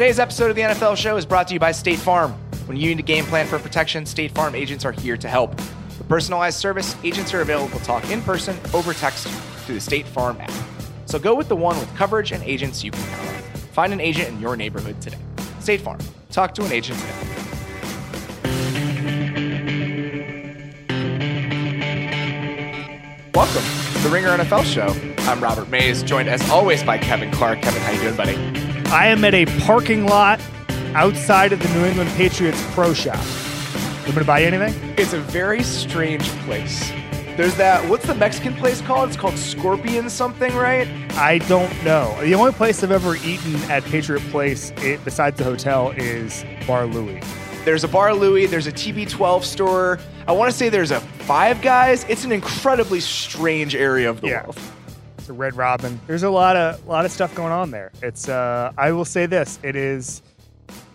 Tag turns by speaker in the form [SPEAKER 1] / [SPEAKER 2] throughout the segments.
[SPEAKER 1] Today's episode of the NFL Show is brought to you by State Farm. When you need a game plan for protection, State Farm agents are here to help. For personalized service, agents are available to talk in person, over text, through the State Farm app. So go with the one with coverage and agents you can count on. Find an agent in your neighborhood today. State Farm. Talk to an agent today. Welcome to the Ringer NFL Show. I'm Robert Mays, joined as always by Kevin Clark. Kevin, how you doing, buddy?
[SPEAKER 2] I am at a parking lot outside of the New England Patriots Pro Shop. You to buy anything?
[SPEAKER 1] It's a very strange place. There's that. What's the Mexican place called? It's called Scorpion something, right?
[SPEAKER 2] I don't know. The only place I've ever eaten at Patriot Place, it, besides the hotel, is Bar Louie.
[SPEAKER 1] There's a Bar Louie. There's a TB12 store. I want to say there's a Five Guys. It's an incredibly strange area of the
[SPEAKER 2] Yeah.
[SPEAKER 1] world.
[SPEAKER 2] A Red Robin. There's a lot of lot of stuff going on there. It's. Uh, I will say this: it is,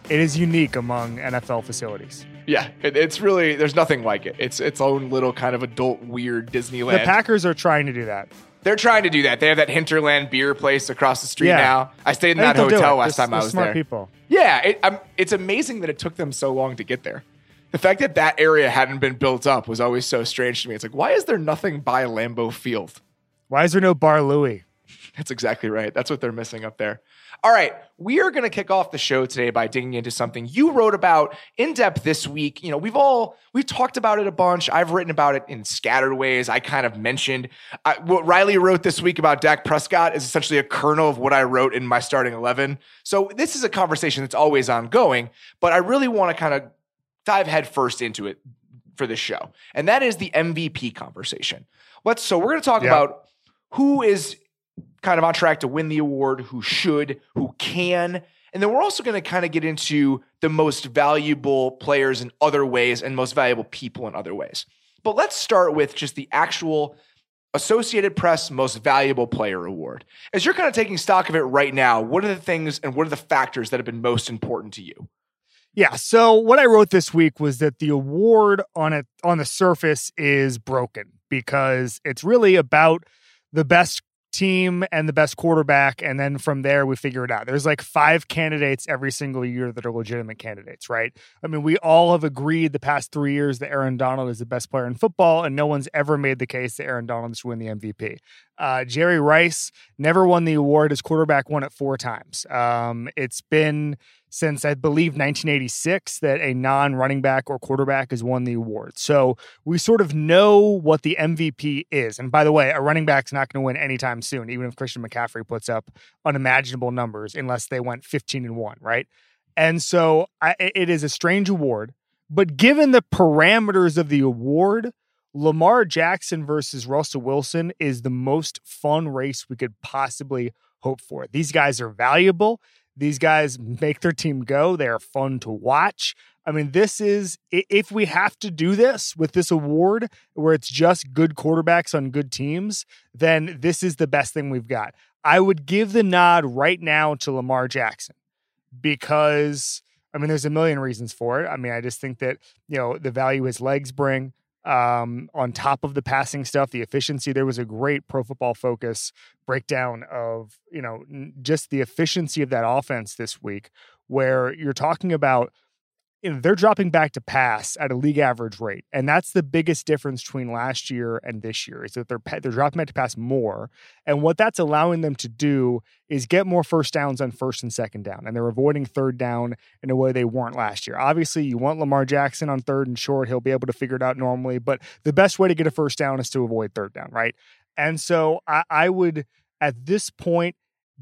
[SPEAKER 2] it is unique among NFL facilities.
[SPEAKER 1] Yeah, it, it's really there's nothing like it. It's its own little kind of adult weird Disneyland.
[SPEAKER 2] The Packers are trying to do that.
[SPEAKER 1] They're trying to do that. They have that Hinterland beer place across the street
[SPEAKER 2] Yeah.
[SPEAKER 1] now. I stayed in
[SPEAKER 2] I
[SPEAKER 1] that
[SPEAKER 2] think they'll do
[SPEAKER 1] hotel last
[SPEAKER 2] They're-
[SPEAKER 1] time I
[SPEAKER 2] they're
[SPEAKER 1] was
[SPEAKER 2] smart
[SPEAKER 1] there.
[SPEAKER 2] people.
[SPEAKER 1] Yeah, it, um, it's amazing that it took them so long to get there. The fact that that area hadn't been built up was always so strange to me. It's like, why is there nothing by Lambeau Field?
[SPEAKER 2] Why is there no Bar Louie?
[SPEAKER 1] That's exactly right. That's what they're missing up there. All right, we are going to kick off the show today by digging into something you wrote about in depth this week. You know, we've all we've talked about it a bunch. I've written about it in scattered ways. I kind of mentioned I, what Riley wrote this week about Dak Prescott is essentially a kernel of what I wrote in my starting eleven. So this is a conversation that's always ongoing, but I really want to kind of dive headfirst into it for this show, and that is the MVP conversation. Let's. So we're going to talk
[SPEAKER 2] Yeah.
[SPEAKER 1] about who is kind of on track to win the award, who should, who can. And then we're also going to kind of get into the most valuable players in other ways and most valuable people in other ways. But let's start with just the actual Associated Press Most Valuable Player Award. As you're kind of taking stock of it right now, what are the things and what are the factors that have been most important to you?
[SPEAKER 2] Yeah. So what I wrote this week was that the award on it on the surface is broken because it's really about the best team and the best quarterback, and then from there we figure it out. There's like five candidates every single year that are legitimate candidates, right? I mean, we all have agreed the past three years that Aaron Donald is the best player in football, and no one's ever made the case that Aaron Donald should win the MVP. Uh, Jerry Rice never won the award. His quarterback won it four times. Um, it's been since I believe 1986 that a non running back or quarterback has won the award. So we sort of know what the MVP is. And by the way, a running back's not going to win anytime soon, even if Christian McCaffrey puts up unimaginable numbers, unless they went 15 and 1, right? And so I, it is a strange award. But given the parameters of the award, Lamar Jackson versus Russell Wilson is the most fun race we could possibly hope for. These guys are valuable. These guys make their team go. They are fun to watch. I mean, this is if we have to do this with this award where it's just good quarterbacks on good teams, then this is the best thing we've got. I would give the nod right now to Lamar Jackson because I mean, there's a million reasons for it. I mean, I just think that, you know, the value his legs bring, um, on top of the passing stuff, the efficiency. There was a great pro football focus breakdown of, you know, just the efficiency of that offense this week, where you're talking about, they're dropping back to pass at a league average rate. And that's the biggest difference between last year and this year is that they're, they're dropping back to pass more. And what that's allowing them to do is get more first downs on first and second down. And they're avoiding third down in a way they weren't last year. Obviously, you want Lamar Jackson on third and short. He'll be able to figure it out normally. But the best way to get a first down is to avoid third down, right? And so I, I would, at this point,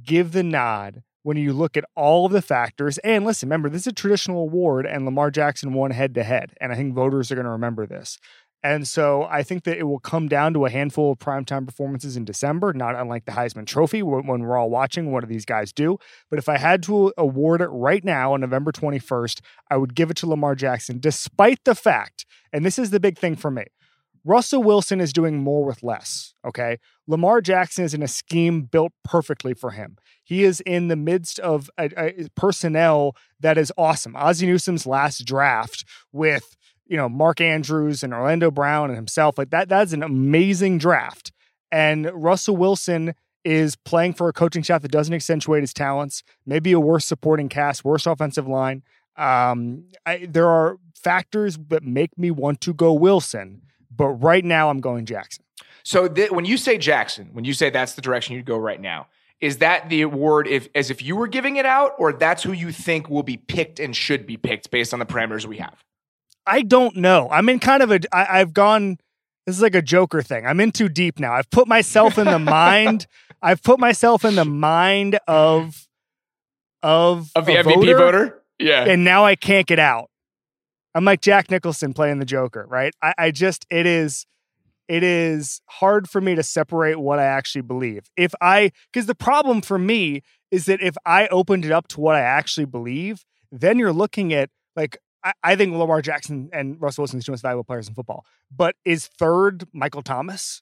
[SPEAKER 2] give the nod when you look at all of the factors. And listen, remember, this is a traditional award, and Lamar Jackson won head to head. And I think voters are going to remember this. And so I think that it will come down to a handful of primetime performances in December, not unlike the Heisman Trophy when, we're all watching what do these guys do. But if I had to award it right now on November 21st, I would give it to Lamar Jackson, despite the fact, and this is the big thing for me. Russell Wilson is doing more with less. Okay. Lamar Jackson is in a scheme built perfectly for him. He is in the midst of a, a personnel that is awesome. Ozzie Newsome's last draft with, you know, Mark Andrews and Orlando Brown and himself, like that, that's an amazing draft. And Russell Wilson is playing for a coaching staff that doesn't accentuate his talents, maybe a worse supporting cast, worse offensive line. Um, I, there are factors that make me want to go Wilson, but right now I'm going Jackson.
[SPEAKER 1] So th- when you say Jackson, when you say that's the direction you'd go right now, is that the award if as if you were giving it out, or that's who you think will be picked and should be picked based on the parameters we have?
[SPEAKER 2] I don't know. I'm in kind of a. I, I've gone. This is like a Joker thing. I'm in too deep now. I've put myself in the mind. I've put myself in the mind of of
[SPEAKER 1] of the MVP
[SPEAKER 2] voter,
[SPEAKER 1] voter. Yeah,
[SPEAKER 2] and now I can't get out. I'm like Jack Nicholson playing the Joker, right? I, I just it is it is hard for me to separate what I actually believe. If I because the problem for me is that if I opened it up to what I actually believe, then you're looking at like I, I think Lamar Jackson and Russell Wilson are the most valuable players in football. But is third Michael Thomas?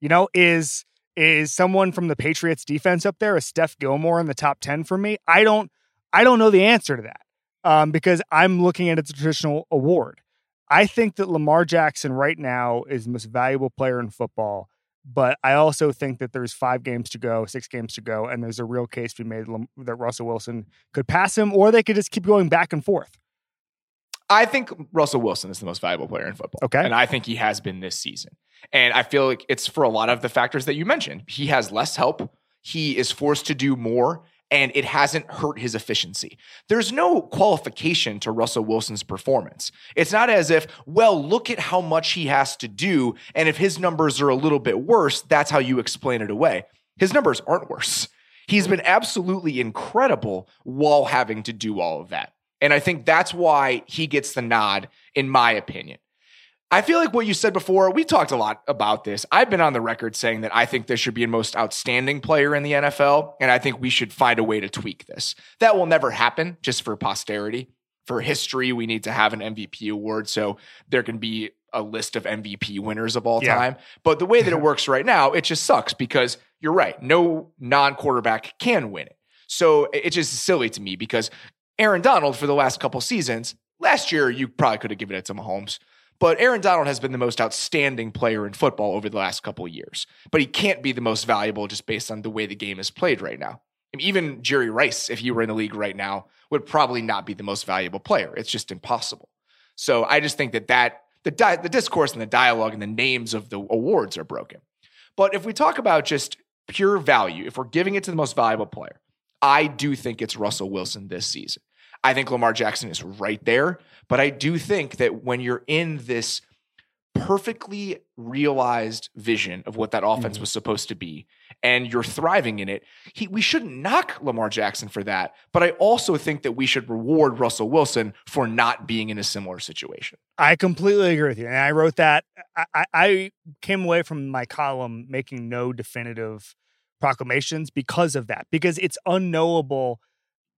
[SPEAKER 2] You know, is is someone from the Patriots defense up there? Is Steph Gilmore in the top 10 for me? I don't I don't know the answer to that. Um, because I'm looking at it as a traditional award. I think that Lamar Jackson right now is the most valuable player in football, but I also think that there's five games to go, six games to go, and there's a real case to be made that Russell Wilson could pass him, or they could just keep going back and forth.
[SPEAKER 1] I think Russell Wilson is the most valuable player in football.
[SPEAKER 2] Okay.
[SPEAKER 1] And I think he has been this season. And I feel like it's for a lot of the factors that you mentioned. He has less help, he is forced to do more, and it hasn't hurt his efficiency. There's no qualification to Russell Wilson's performance. It's not as if, well, look at how much he has to do. And if his numbers are a little bit worse, that's how you explain it away. His numbers aren't worse. He's been absolutely incredible while having to do all of that. And I think that's why he gets the nod, in my opinion. I feel like what you said before, we talked a lot about this. I've been on the record saying that I think there should be a most outstanding player in the NFL, and I think we should find a way to tweak this. That will never happen just for posterity. For history, we need to have an MVP award so there can be a list of MVP winners of all
[SPEAKER 2] Yeah.
[SPEAKER 1] time. But the way that it works right now, it just sucks because you're right. No non quarterback can win it. So it's just silly to me because Aaron Donald, for the last couple seasons, last year, you probably could have given it to Mahomes. But Aaron Donald has been the most outstanding player in football over the last couple years. But he can't be the most valuable just based on the way the game is played right now. I mean, even Jerry Rice, if he were in the league right now, would probably not be the most valuable player. It's just impossible. So I just think that that the di- the discourse and the dialogue and the names of the awards are broken. But if we talk about just pure value, if we're giving it to the most valuable player, I do think it's Russell Wilson this season. I think Lamar Jackson is right there, but I do think that when you're in this perfectly realized vision of what that offense
[SPEAKER 2] Mhm.
[SPEAKER 1] was supposed to be and you're thriving in it, he, we shouldn't knock Lamar Jackson for that, but I also think that we should reward Russell Wilson for not being in a similar situation.
[SPEAKER 2] I completely agree with you. And I wrote that. I, I came away from my column making no definitive proclamations because of that, because it's unknowable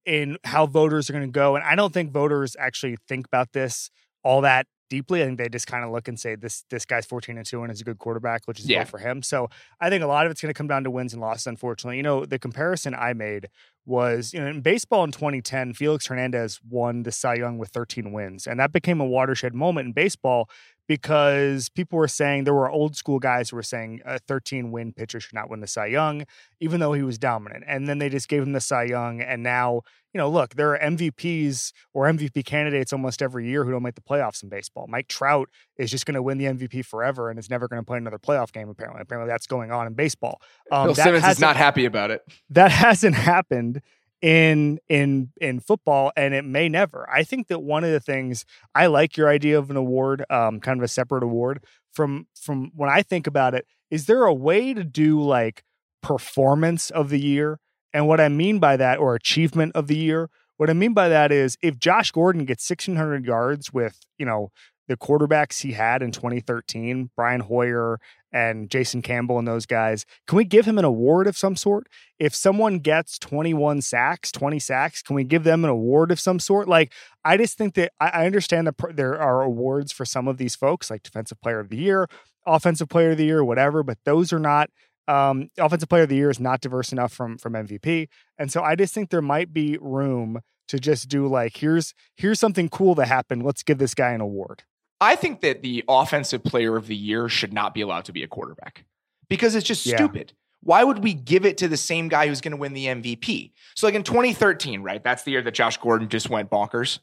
[SPEAKER 2] in how voters are going to go. And I don't think voters actually think about this all that deeply. I think they just kind of look and say this this guy's 14 and 2 and is a good quarterback, which is
[SPEAKER 1] Yeah.
[SPEAKER 2] good for him. So I think a lot of it's going to come down to wins and losses, unfortunately. You know, the comparison I made was, you know, in baseball in 2010, Felix Hernandez won the Cy Young with 13 wins. And that became a watershed moment in baseball because people were saying there were old school guys who were saying a 13 win pitcher should not win the Cy Young, even though he was dominant. And then they just gave him the Cy Young. And now, you know, look, there are MVPs or MVP candidates almost every year who don't make the playoffs in baseball. Mike Trout is just going to win the MVP forever and is never going to play another playoff game, apparently. Apparently, that's going on in baseball. Um,
[SPEAKER 1] Bill
[SPEAKER 2] that
[SPEAKER 1] Simmons is not happy about it.
[SPEAKER 2] that hasn't happened in in in football and it may never. I think that one of the things i like your idea of an award um kind of a separate award from from when i think about it is there a way to do like performance of the year? And what i mean by that or achievement of the year what i mean by that is if josh gordon gets 1600 yards with you know the quarterbacks he had in 2013 brian hoyer and jason campbell and those guys can we give him an award of some sort if someone gets 21 sacks, 20 sacks, can we give them an award of some sort? Like, I just think that I, understand that there are awards for some of these folks, like Defensive Player of the Year, Offensive Player of the Year, whatever, but those are not. Um, Offensive Player of the Year is not diverse enough from from MVP, and so I just think there might be room to just do like here's here's something cool that happened. Let's give this guy an award.
[SPEAKER 1] I think that the offensive player of the year should not be allowed to be a quarterback because it's just
[SPEAKER 2] Yeah.
[SPEAKER 1] stupid. why would we give it to the same guy who's going to win the MVP? So, like in 2013, right? That's the year that Josh Gordon just went bonkers.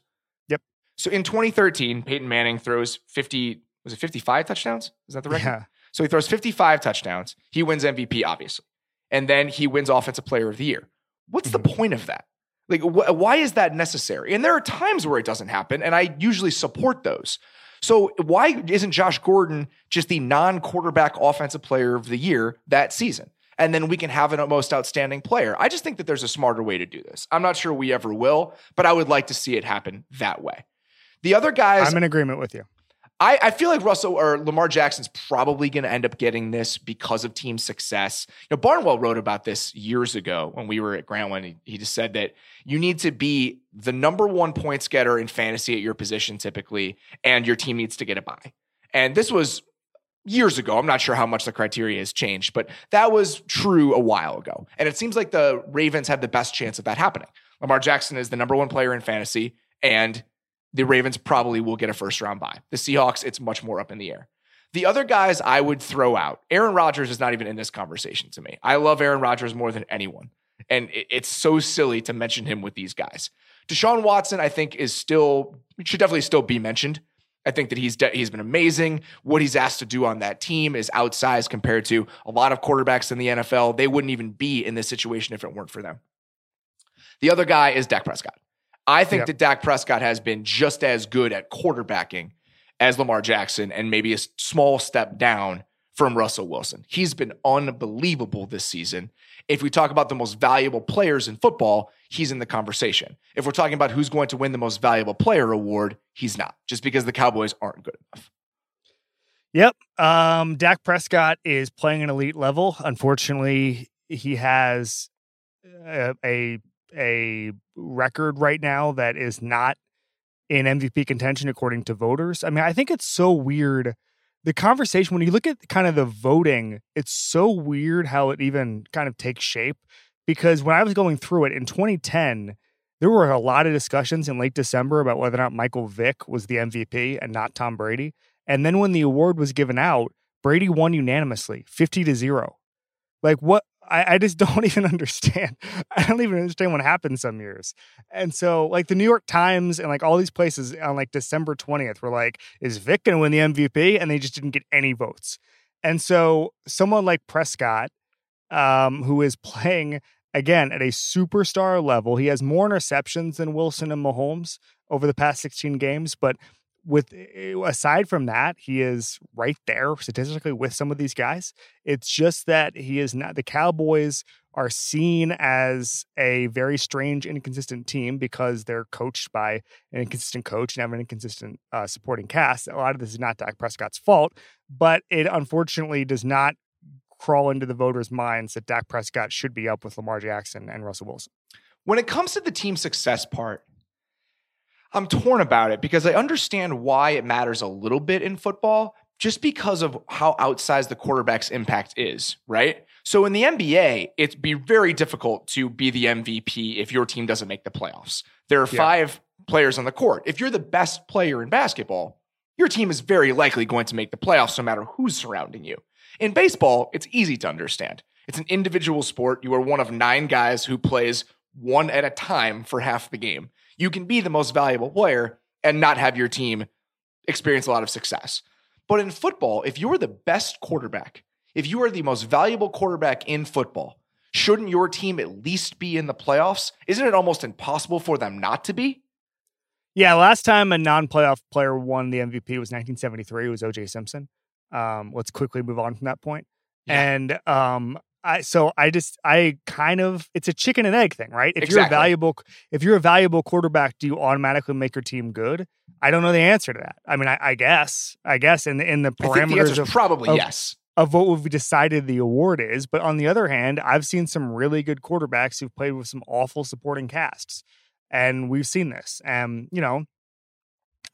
[SPEAKER 2] Yep.
[SPEAKER 1] So in 2013, Peyton Manning throws 50, was it 55 touchdowns? Is that the record?
[SPEAKER 2] Yeah.
[SPEAKER 1] So he throws 55 touchdowns. He wins MVP, obviously. And then he wins Offensive Player of the Year. What's the mm-hmm. point of that? Like, wh- why is that necessary? And there are times where it doesn't happen, and I usually support those. So why isn't Josh Gordon just the non-quarterback offensive player of the year that season? And then we can have a most outstanding player. I just think that there's a smarter way to do this. I'm not sure we ever will, but I would like to see it happen that way. The other guys,
[SPEAKER 2] I'm in agreement with you.
[SPEAKER 1] I, I feel like Russell or Lamar Jackson's probably going to end up getting this because of team success. You know, Barnwell wrote about this years ago when we were at Grantland. He, he just said that you need to be the number one points getter in fantasy at your position typically, and your team needs to get a bye. And this was years ago. I'm not sure how much the criteria has changed, but that was true a while ago. And it seems like the Ravens have the best chance of that happening. Lamar Jackson is the number one player in fantasy, and the Ravens probably will get a first round bye. The Seahawks, it's much more up in the air. The other guys I would throw out, Aaron Rodgers is not even in this conversation to me. I love Aaron Rodgers more than anyone. And it's so silly to mention him with these guys. Deshaun Watson, I think, is still, should definitely still be mentioned. I think that he's de- he's been amazing. What he's asked to do on that team is outsized compared to a lot of quarterbacks in the NFL. They wouldn't even be in this situation if it weren't for them. The other guy is Dak Prescott. I think yep. that Dak Prescott has been just as good at quarterbacking as Lamar Jackson and maybe a small step down from Russell Wilson. He's been unbelievable this season. If we talk about the most valuable players in football, he's in the conversation. If we're talking about who's going to win the most valuable player award, he's not, just because the Cowboys aren't good enough.
[SPEAKER 2] Yep. Um, Dak Prescott is playing an elite level. Unfortunately, he has a, a a record right now that is not in MVP contention according to voters. I mean, I think it's so weird. The conversation, when you look at kind of the voting, it's so weird how it even kind of takes shape. Because when I was going through it in 2010, there were a lot of discussions in late December about whether or not Michael Vick was the MVP and not Tom Brady. And then when the award was given out, Brady won unanimously, 50 to 0. Like what I, I just don't even understand. I don't even understand what happened some years. And so, like the New York Times and like all these places on like December 20th were like, is Vick going to win the MVP? And they just didn't get any votes. And so, someone like Prescott, um, who is playing again at a superstar level, he has more interceptions than Wilson and Mahomes over the past 16 games, but with eh, aside from that, he is right there statistically with some of these guys. It's just that he is not the Cowboys are seen as a very strange, inconsistent team because they're coached by an inconsistent coach and have an inconsistent uh, supporting cast. A lot of this is not Dak Prescott's fault, but it unfortunately does not crawl into the voters' minds that Dak Prescott should be up with Lamar Jackson and Russell Wilson.
[SPEAKER 1] When it comes to the team success part, I'm torn about it because I understand why it matters a little bit in football just because of how outsized the quarterback's impact is, right? So in the NBA, it'd be very difficult to be the MVP if your team doesn't make the playoffs. There are yeah. five players on the court. If you're the best player in basketball, your team is very likely going to make the playoffs no matter who's surrounding you. In baseball, it's easy to understand. It's an individual sport. You are one of nine guys who plays one at a time for half the game you can be the most valuable player and not have your team experience a lot of success. But in football, if you're the best quarterback, if you are the most valuable quarterback in football, shouldn't your team at least be in the playoffs? Isn't it almost impossible for them not to be?
[SPEAKER 2] Yeah, last time a non-playoff player won the MVP was 1973. It was O.J. Simpson. Um, let's quickly move on from that point. Yeah. And um, I so I just I kind of it's a chicken and egg thing, right? If exactly. you're a valuable if you're a valuable quarterback, do you automatically make your team good? I don't know the answer to that. I mean, I, I guess I guess in the in the parameters
[SPEAKER 1] the
[SPEAKER 2] of
[SPEAKER 1] probably
[SPEAKER 2] of,
[SPEAKER 1] yes
[SPEAKER 2] of what we've decided the award is. But on the other hand, I've seen some really good quarterbacks who've played with some awful supporting casts, and we've seen this. And you know,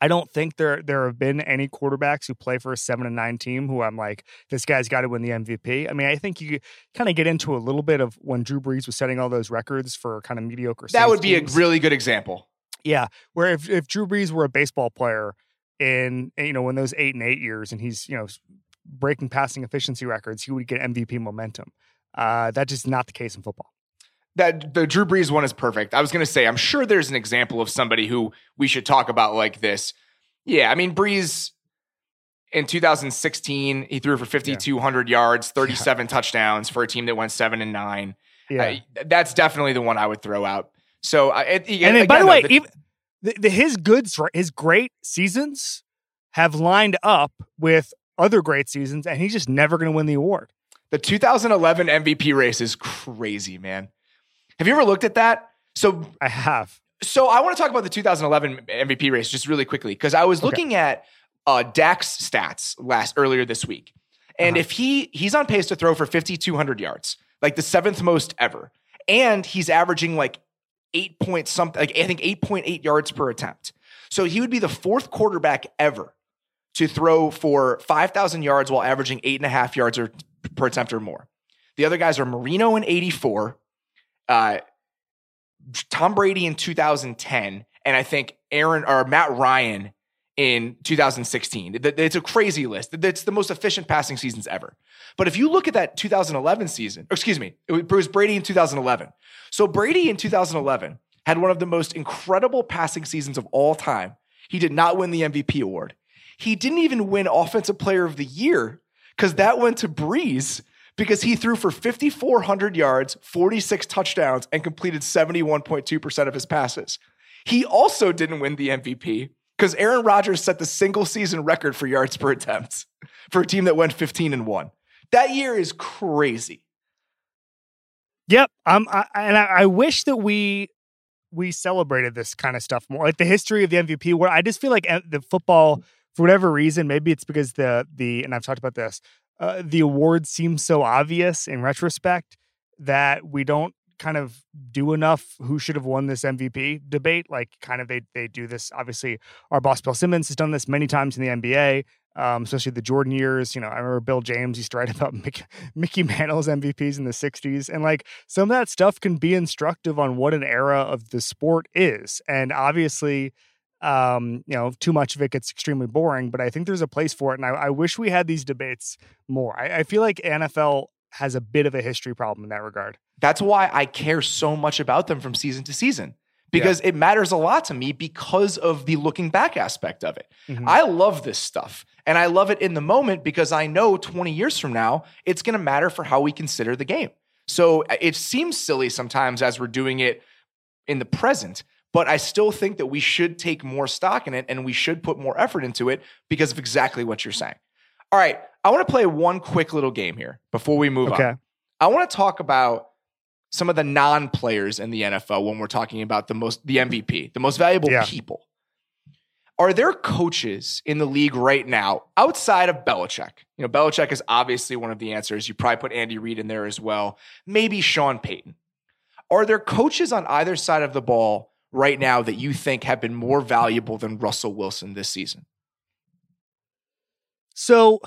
[SPEAKER 2] I don't think there there have been any quarterbacks who play for a seven and nine team who I'm like, this guy's got to win the MVP. I mean, I think you kind of get into a little bit of when Drew Brees was setting all those records for kind of mediocre.
[SPEAKER 1] That would be
[SPEAKER 2] teams.
[SPEAKER 1] a really good example.
[SPEAKER 2] Yeah, where if if Drew Brees were a baseball player in you know in those eight and eight years, and he's you know breaking passing efficiency records, he would get MVP momentum. Uh, that's just not the case in football.
[SPEAKER 1] That the Drew Brees one is perfect. I was going to say, I'm sure there's an example of somebody who we should talk about like this. Yeah, I mean, Brees in 2016, he threw for 5,200 yeah. yards, 37 yeah. touchdowns for a team that went seven and nine. Yeah, uh, that's definitely the one I would throw out. So, uh, it,
[SPEAKER 2] and again, by the way, the, even, the, the, his good, his great seasons have lined up with other great seasons, and he's just never going to win the award.
[SPEAKER 1] The 2011 MVP race is crazy, man. Have you ever looked at that? So
[SPEAKER 2] I have.
[SPEAKER 1] So I want to talk about the 2011 MVP race just really quickly because I was okay. looking at uh, Dak's stats last earlier this week, and uh-huh. if he he's on pace to throw for 5,200 yards, like the seventh most ever, and he's averaging like eight point something, like I think 8.8 yards per attempt. So he would be the fourth quarterback ever to throw for 5,000 yards while averaging eight and a half yards or, per attempt or more. The other guys are Marino in 84, uh, Tom Brady in 2010, and I think Aaron or Matt Ryan in 2016. It's a crazy list. It's the most efficient passing seasons ever. But if you look at that 2011 season, excuse me, it was Brady in 2011. So Brady in 2011 had one of the most incredible passing seasons of all time. He did not win the MVP award. He didn't even win Offensive Player of the Year because that went to Brees because he threw for 5,400 yards, 46 touchdowns, and completed 71.2% of his passes. He also didn't win the MVP because Aaron Rodgers set the single season record for yards per attempt for a team that went 15 and 1. That year is crazy.
[SPEAKER 2] Yep. Um, I, and I, I wish that we we celebrated this kind of stuff more, like the history of the MVP. Where I just feel like eh, the football, for whatever reason, maybe it's because the the and I've talked about this, uh, the award seems so obvious in retrospect that we don't kind of do enough who should have won this MVP debate. Like, kind of they they do this. Obviously, our boss Bill Simmons has done this many times in the NBA, um, especially the Jordan years. You know, I remember Bill James used to write about Mickey, Mickey Mantle's MVPs in the '60s, and like some of that stuff can be instructive on what an era of the sport is. And obviously, um, you know, too much of it gets extremely boring. But I think there's a place for it, and I, I wish we had these debates more. I, I feel like NFL has a bit of a history problem in that regard.
[SPEAKER 1] That's why I care so much about them from season to season because yeah. it matters a lot to me because of the looking back aspect of it. Mm-hmm. I love this stuff and I love it in the moment because I know 20 years from now, it's going to matter for how we consider the game. So uh, it seems silly sometimes as we're doing it in the present, but I still think that we should take more stock in it and we should put more effort into it because of exactly what you're saying. All right, I want to play one quick little game here before we move okay. on. I want to talk about some of the non-players in the NFL when we're talking about the most the MVP, the most valuable yeah. people. Are there coaches in the league right now outside of Belichick? You know, Belichick is obviously one of the answers. You probably put Andy Reid in there as well. Maybe Sean Payton. Are there coaches on either side of the ball right now that you think have been more valuable than Russell Wilson this season?
[SPEAKER 2] So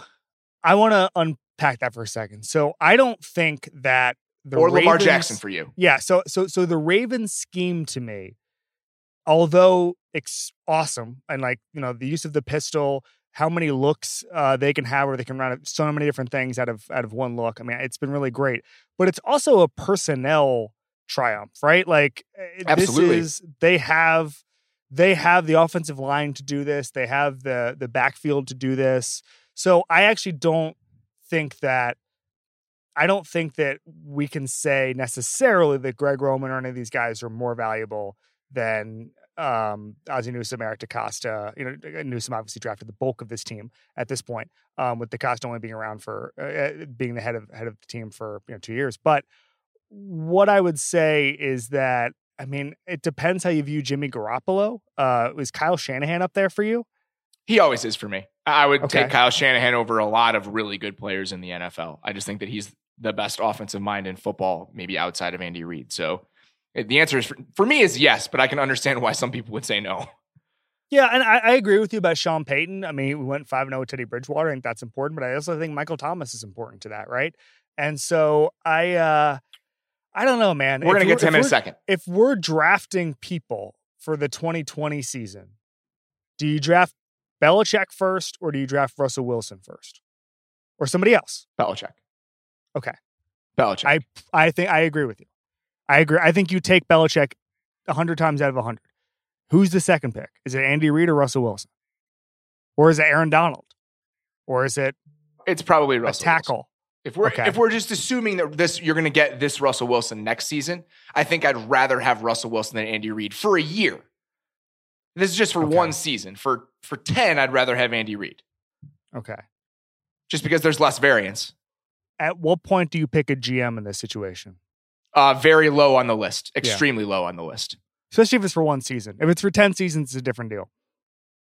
[SPEAKER 2] I want to unpack that for a second. So I don't think that
[SPEAKER 1] the or Ravens, Lamar Jackson for you.
[SPEAKER 2] Yeah. So so so the Ravens scheme to me, although it's awesome and like you know the use of the pistol, how many looks uh, they can have, or they can run so many different things out of out of one look. I mean, it's been really great, but it's also a personnel triumph, right? Like eh, Absolutely. this is they have they have the offensive line to do this. They have the the backfield to do this. So I actually don't think that I don't think that we can say necessarily that Greg Roman or any of these guys are more valuable than um, Ozzie Newsome, Eric DeCosta. You know, Newsome obviously drafted the bulk of this team at this point, um, with DeCosta only being around for uh, being the head of head of the team for you know two years. But what I would say is that I mean it depends how you view Jimmy Garoppolo. Uh, is Kyle Shanahan up there for you?
[SPEAKER 1] He always is for me. I would okay. take Kyle Shanahan over a lot of really good players in the NFL. I just think that he's the best offensive mind in football, maybe outside of Andy Reid. So eh, the answer is for, for me is yes, but I can understand why some people would say no.
[SPEAKER 2] Yeah, and I, I, agree with you about Sean Payton. I mean, we went 5 0 with Teddy Bridgewater. I think that's important, but I also think Michael Thomas is important to that, right? And so I uh I don't know, man.
[SPEAKER 1] We're gonna get to him in a second.
[SPEAKER 2] If we're drafting people for the 2020 season, do you draft Belichick first, or do you draft Russell Wilson first, or somebody else?
[SPEAKER 1] Belichick.
[SPEAKER 2] Okay.
[SPEAKER 1] Belichick.
[SPEAKER 2] I I think I agree with you. I agree. I think you take Belichick hundred times out of hundred. Who's the second pick? Is it Andy Reid or Russell Wilson, or is it Aaron Donald, or is it
[SPEAKER 1] it's probably
[SPEAKER 2] a tackle?
[SPEAKER 1] Wilson. If we're
[SPEAKER 2] Okay.
[SPEAKER 1] if we're just assuming that this you're going to get this Russell Wilson next season, I think I'd rather have Russell Wilson than Andy Reid for a year. This is just for
[SPEAKER 2] Okay.
[SPEAKER 1] one season. For for 10, I'd rather have Andy Reid
[SPEAKER 2] Okay.
[SPEAKER 1] just because there's less variance.
[SPEAKER 2] At what point do you pick a GM in this situation?
[SPEAKER 1] Uh, very low on the list, extremely low on the list.
[SPEAKER 2] Especially if it's for one season. If it's for ten seasons, it's a different deal.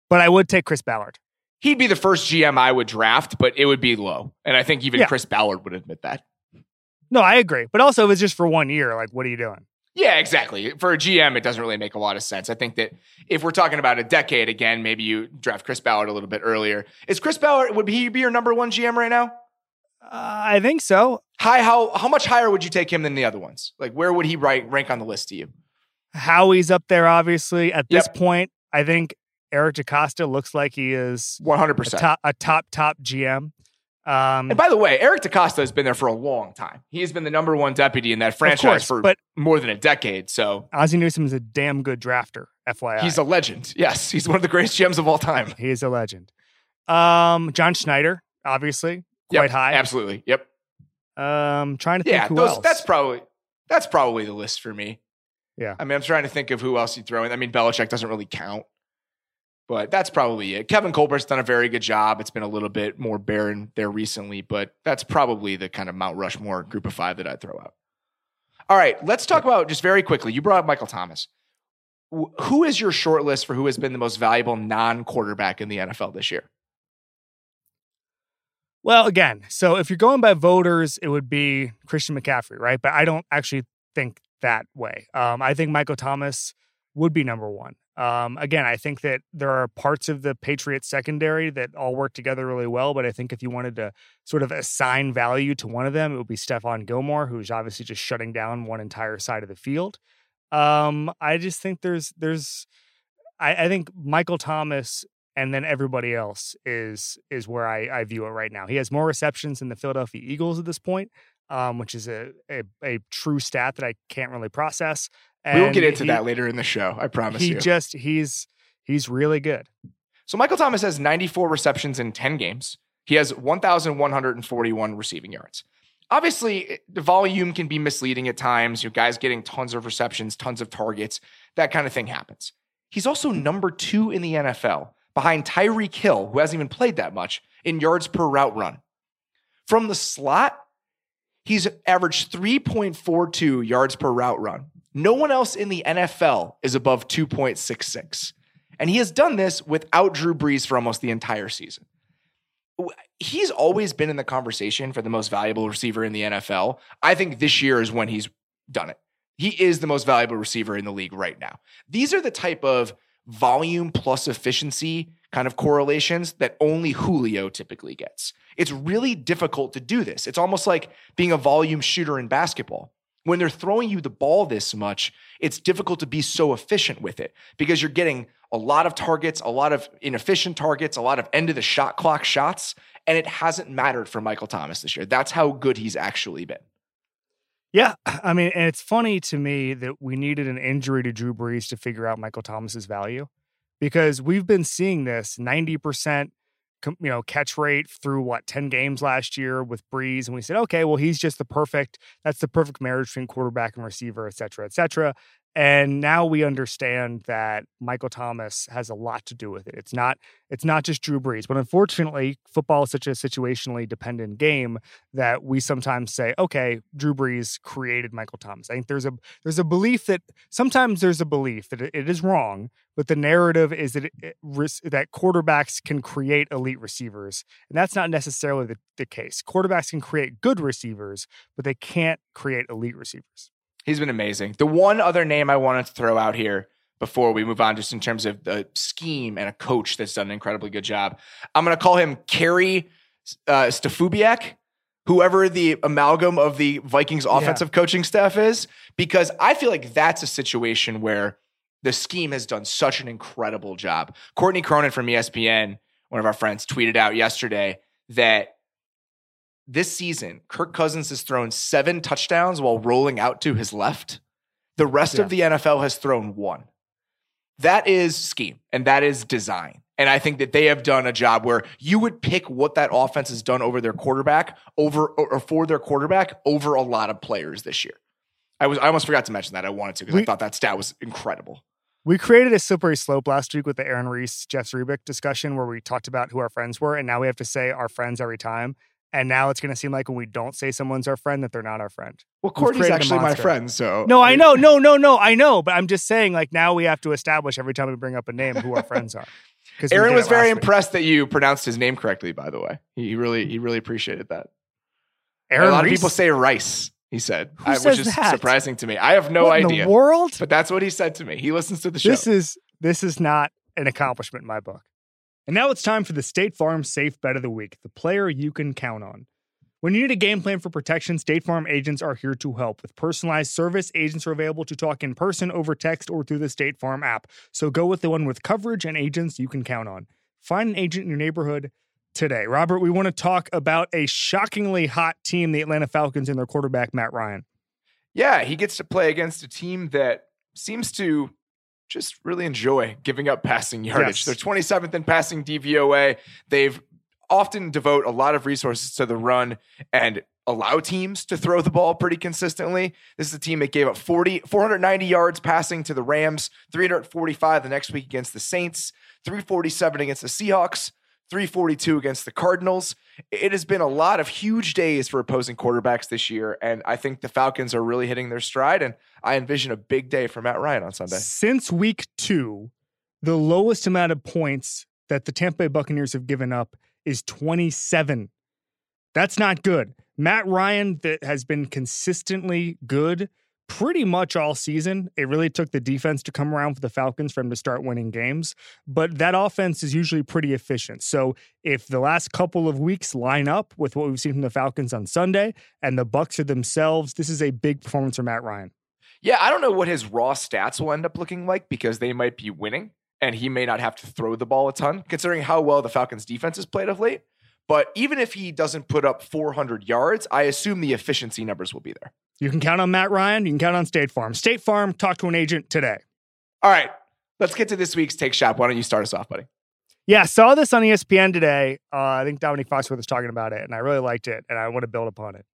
[SPEAKER 2] But I would take Chris Ballard.
[SPEAKER 1] He'd be the first GM I would draft, but it would be low. And I think even
[SPEAKER 2] Yeah.
[SPEAKER 1] Chris Ballard would admit that.
[SPEAKER 2] No, I agree. But also, if it's just for one year, like, what are you doing?
[SPEAKER 1] Yeah, exactly. For a GM, it doesn't really make a lot of sense. I think that if we're talking about a decade again, maybe you draft Chris Ballard a little bit earlier. Is Chris Ballard would he be your number one GM right now?
[SPEAKER 2] Uh, I think so.
[SPEAKER 1] High how how much higher would you take him than the other ones? Like where would he rank rank on the list to you?
[SPEAKER 2] Howie's up there, obviously. At this
[SPEAKER 1] Yep.
[SPEAKER 2] point, I think Eric DeCosta looks like he is
[SPEAKER 1] One hundred
[SPEAKER 2] a
[SPEAKER 1] percent.
[SPEAKER 2] top, a top, top GM. Um,
[SPEAKER 1] And by the way, Eric DeCosta has been there for a long time. He has been the number one deputy in that franchise
[SPEAKER 2] course,
[SPEAKER 1] for
[SPEAKER 2] but-
[SPEAKER 1] more than a decade. So
[SPEAKER 2] Ozzie Newsome is a damn good drafter, FYI.
[SPEAKER 1] he's a legend. Yes, he's one of the greatest GMs of all time.
[SPEAKER 2] he is a legend. Um, John Schneider, obviously, quite
[SPEAKER 1] Yep,
[SPEAKER 2] high.
[SPEAKER 1] Absolutely. Yep.
[SPEAKER 2] Um, trying to think
[SPEAKER 1] Yeah,
[SPEAKER 2] who
[SPEAKER 1] those,
[SPEAKER 2] else.
[SPEAKER 1] that's probably that's probably the list for me.
[SPEAKER 2] Yeah.
[SPEAKER 1] I mean, I'm trying to think of who else you throw in. I mean, Belichick doesn't really count, but that's probably it. Kevin Colbert's done a very good job. It's been a little bit more barren there recently, but that's probably the kind of Mount Rushmore group of five that I'd throw out. All right, let's talk about just very quickly. You brought up Michael Thomas. Who is your short list for who has been the most valuable non quarterback in the NFL this year?
[SPEAKER 2] Well, again, so if you're going by voters, it would be Christian McCaffrey, right? But I don't actually think that way. Um, I think Michael Thomas would be number one. Um, again, I think that there are parts of the Patriots secondary that all work together really well. But I think if you wanted to sort of assign value to one of them, it would be Stephon Gilmore, who's obviously just shutting down one entire side of the field. Um, I just think there's there's I, I think Michael Thomas and then everybody else is is where I, I view it right now. He has more receptions than the Philadelphia Eagles at this point, um, which is a, a a true stat that I can't really process.
[SPEAKER 1] We will get into
[SPEAKER 2] he-
[SPEAKER 1] that later in the show. I promise
[SPEAKER 2] He
[SPEAKER 1] you.
[SPEAKER 2] just he's he's really good.
[SPEAKER 1] So Michael Thomas has 94 receptions in 10 games. He has 1,141 receiving yards. Obviously, eh, the volume can be misleading at times. You guys getting tons of receptions, tons of targets, that kind of thing happens. He's also number two in the NFL behind Tyreek Hill, who hasn't even played that much, in yards per route run. From the slot, he's averaged 3.42 yards per route run. No one else in the NFL is above 2.66. And he has done this without Drew Brees for almost the entire season. He's always been in the conversation for the most valuable receiver in the NFL. I think this year is when he's done it. He is the most valuable receiver in the league right now. These are the type of volume plus efficiency kind of correlations that only Julio typically gets. It's really difficult to do this. It's almost like being a volume shooter in basketball. When they're throwing you the ball this much, it's difficult to be so efficient with it because you're getting a lot of targets, a lot of inefficient targets, a lot of end of the shot clock shots, and it hasn't mattered for Michael Thomas this year. That's how good he's actually been.
[SPEAKER 2] Yeah, I mean, and it's funny to me that we needed an injury to Drew Brees to figure out Michael Thomas's value, because we've been seeing this ninety percent, you know, catch rate through what ten games last year with Brees and we said, okay, well, he's just the perfect. That's the perfect marriage between quarterback and receiver, et cetera, et cetera. And now we understand that Michael Thomas has a lot to do with it. It's not it's not just Drew Brees, but unfortunately, football is such a situationally dependent game that we sometimes say, okay, Drew Brees created Michael Thomas. I think there's a there's a belief that sometimes there's a belief that it, is wrong, but the narrative is that it, it, that quarterbacks can create elite receivers, and that's not necessarily the, the case. Quarterbacks can create good receivers, but they can't create elite receivers.
[SPEAKER 1] He's been amazing. The one other name I wanted to throw out here before we move on, just in terms of the scheme and a coach that's done an incredibly good job, I'm going to call him Kerry uh, Stefubiak, whoever the amalgam of the Vikings offensive coaching staff is, because I feel like that's a situation where the scheme has done such an incredible job. Courtney Cronin from ESPN, one of our friends, tweeted out yesterday that this season, Kirk Cousins has thrown seven touchdowns while rolling out to his left. The rest
[SPEAKER 2] Yeah.
[SPEAKER 1] of the NFL has thrown one. That is scheme and that is design. And I think that they have done a job where you would pick what that offense has done over their quarterback, over or for their quarterback, over a lot of players this year. I was I almost forgot to mention that. I wanted to because I thought that stat was incredible.
[SPEAKER 2] We created a slippery slope last week with the Aaron Reiss, Jeff Zrebiec discussion where we talked about who our friends were, and now we have to say our friends every time. And now it's going to seem like when we don't say someone's our friend, that they're not our friend.
[SPEAKER 1] Well, Courtney's actually my friend, so
[SPEAKER 2] No, I know, no, no, no, I know, but I'm just saying, like now we have to establish every time we bring up a name who our friends are. 'Cause we
[SPEAKER 1] Aaron was very
[SPEAKER 2] week.
[SPEAKER 1] impressed that you pronounced his name correctly. By the way, he really he really appreciated that.
[SPEAKER 2] Aaron
[SPEAKER 1] a lot
[SPEAKER 2] Reese?
[SPEAKER 1] of people say Rice. He said,
[SPEAKER 2] uh,
[SPEAKER 1] I,
[SPEAKER 2] says
[SPEAKER 1] which is
[SPEAKER 2] that?
[SPEAKER 1] surprising to me. I have no
[SPEAKER 2] What in
[SPEAKER 1] idea,
[SPEAKER 2] the world.
[SPEAKER 1] but that's what he said to me. He listens to the show.
[SPEAKER 2] This is this is not an accomplishment in my book. And now it's time for the State Farm Safe Bet of the Week, the player you can count on. When you need a game plan for protection, State Farm agents are here to help. With personalized service, agents are available to talk in person, over text, or through the State Farm app. So go with the one with coverage and agents you can count on. Find an agent in your neighborhood today. Robert, we want to talk about a shockingly hot team, the Atlanta Falcons, and their quarterback, Matt Ryan.
[SPEAKER 1] yeah, he gets to play against a team that seems to just really enjoy giving up passing yardage.
[SPEAKER 2] Yes.
[SPEAKER 1] They're 27th in passing DVOA. They've often devote a lot of resources to the run and allow teams to throw the ball pretty consistently. This is a team that gave up 40 490 yards passing to the Rams, 345 the next week against the Saints, 347 against the Seahawks, 342 against the Cardinals. It has been a lot of huge days for opposing quarterbacks this year, and I think the Falcons are really hitting their stride. And I envision a big day for Matt Ryan on Sunday.
[SPEAKER 2] Since week two, the lowest amount of points that the Tampa Bay Buccaneers have given up is 27. That's not good. Matt Ryan, that has been consistently good pretty much all season. It really took the defense to come around for the Falcons for him to start winning games, but that offense is usually pretty efficient. So if the last couple of weeks line up with what we've seen from the Falcons on Sunday and the Bucks are themselves, this is a big performance for Matt Ryan.
[SPEAKER 1] Yeah, I don't know what his raw stats will end up looking like because they might be winning and he may not have to throw the ball a ton, considering how well the Falcons defense has played of late. But even if he doesn't put up 400 yards, I assume the efficiency numbers will be there.
[SPEAKER 2] You can count on Matt Ryan. You can count on State Farm. State Farm, talk to an agent today.
[SPEAKER 1] All right, let's get to this week's Take Shop. Why don't you start us off, buddy?
[SPEAKER 2] Yeah, saw this on ESPN today. Uh, I think Domonique Foxworth was talking about it, and I really liked it, and I want to build upon it.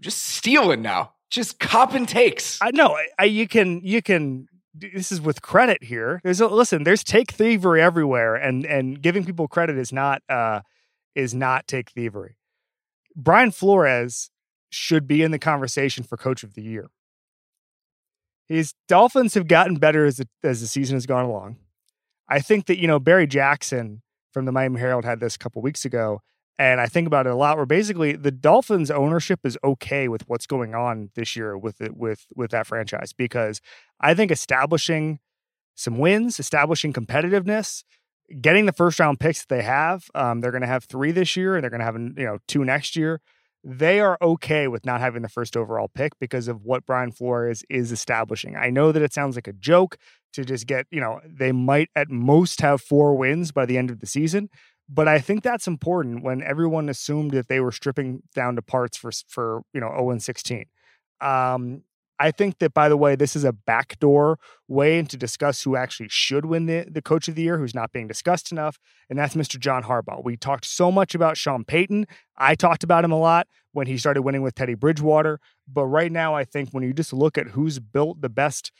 [SPEAKER 1] Just stealing now. Just copping takes.
[SPEAKER 2] I know I, I, you can you can. This is with credit here. There's a listen. There's take thievery everywhere, and and giving people credit is not uh is not take thievery. Brian Flores should be in the conversation for Coach of the Year. His Dolphins have gotten better as the, as the season has gone along. I think that you know Barry Jackson from the Miami Herald had this a couple weeks ago, and I think about it a lot. Where basically the Dolphins' ownership is okay with what's going on this year with it with with that franchise because I think establishing some wins, establishing competitiveness, getting the first round picks that they have. Um, they're going to have three this year, and they're going to have you know two next year. They are okay with not having the first overall pick because of what Brian Flores is establishing. I know that it sounds like a joke to just get, you know, they might at most have four wins by the end of the season, but I think that's important when everyone assumed that they were stripping down to parts for for you know 0 and 16. Um, I think that, by the way, this is a backdoor way to discuss who actually should win the, the coach of the year, who's not being discussed enough. And that's Mr. John Harbaugh. We talked so much about Sean Payton. I talked about him a lot when he started winning with Teddy Bridgewater. But right now, I think when you just look at who's built the best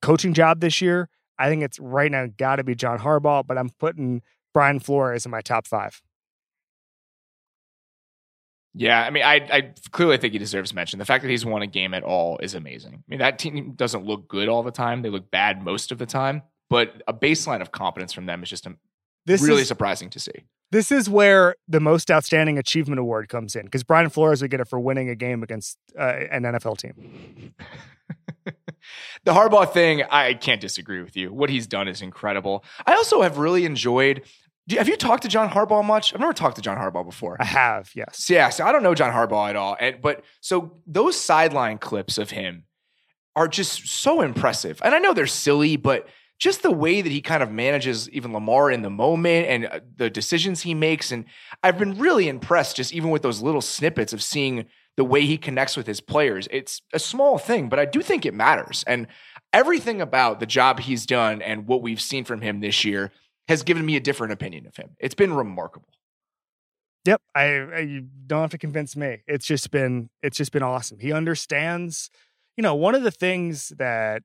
[SPEAKER 2] coaching job this year, I think it's right now got to be John Harbaugh. But I'm putting Brian Flores in my top five.
[SPEAKER 1] Yeah, I mean, I, I clearly think he deserves mention. The fact that he's won a game at all is amazing. I mean, that team doesn't look good all the time; they look bad most of the time. But a baseline of competence from them is just
[SPEAKER 2] This
[SPEAKER 1] really
[SPEAKER 2] is
[SPEAKER 1] surprising to see.
[SPEAKER 2] this is where the most outstanding achievement award comes in because Brian Flores would get it for winning a game against uh, an NFL team.
[SPEAKER 1] the Harbaugh thing, I can't disagree with you. What he's done is incredible. I also have really enjoyed. Do- Have you talked to John Harbaugh much? I've never talked to John Harbaugh before.
[SPEAKER 2] I have, yes.
[SPEAKER 1] Yeah, so I don't know John Harbaugh at all. And but so those sideline clips of him are just so impressive. And I know they're silly, but just the way that he kind of manages even Lamar in the moment and uh, the decisions he makes. And I've been really impressed just even with those little snippets of seeing the way he connects with his players. It's a small thing, but I do think it matters. And everything about the job he's done and what we've seen from him this year has given me a different opinion of him. It's been remarkable.
[SPEAKER 2] Yep, I, I you don't have to convince me. It's just been it's just been awesome. He understands, you know, one of the things that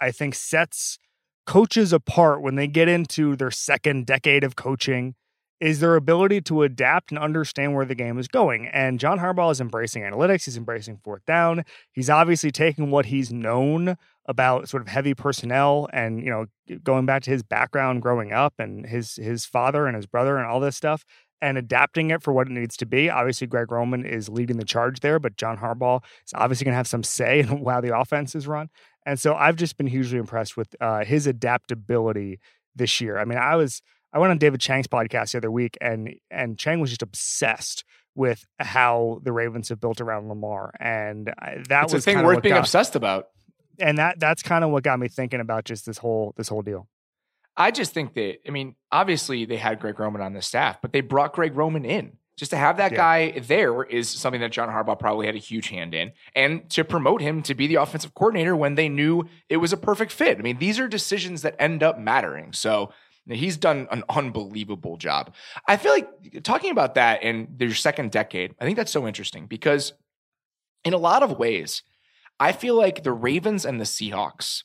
[SPEAKER 2] I think sets coaches apart when they get into their second decade of coaching is their ability to adapt and understand where the game is going. And John Harbaugh is embracing analytics, he's embracing fourth down. He's obviously taking what he's known about sort of heavy personnel and, you know, going back to his background growing up and his his father and his brother and all this stuff and adapting it for what it needs to be. Obviously, Greg Roman is leading the charge there, but John Harbaugh is obviously going to have some say in how the offense is run. And so I've just been hugely impressed with uh, his adaptability this year. I mean, I was I went on David Chang's podcast the other week, and and Chang was just obsessed with how the Ravens have built around Lamar, and that
[SPEAKER 1] it's
[SPEAKER 2] was
[SPEAKER 1] a thing worth being got, obsessed about.
[SPEAKER 2] And that that's kind of what got me thinking about just this whole this whole deal.
[SPEAKER 1] I just think that I mean, obviously they had Greg Roman on the staff, but they brought Greg Roman in. Just to have that yeah. guy there is something that John Harbaugh probably had a huge hand in, and to promote him to be the offensive coordinator when they knew it was a perfect fit. I mean, these are decisions that end up mattering. So He's done an unbelievable job. I feel like talking about that in their second decade, I think that's so interesting because in a lot of ways, I feel like the Ravens and the Seahawks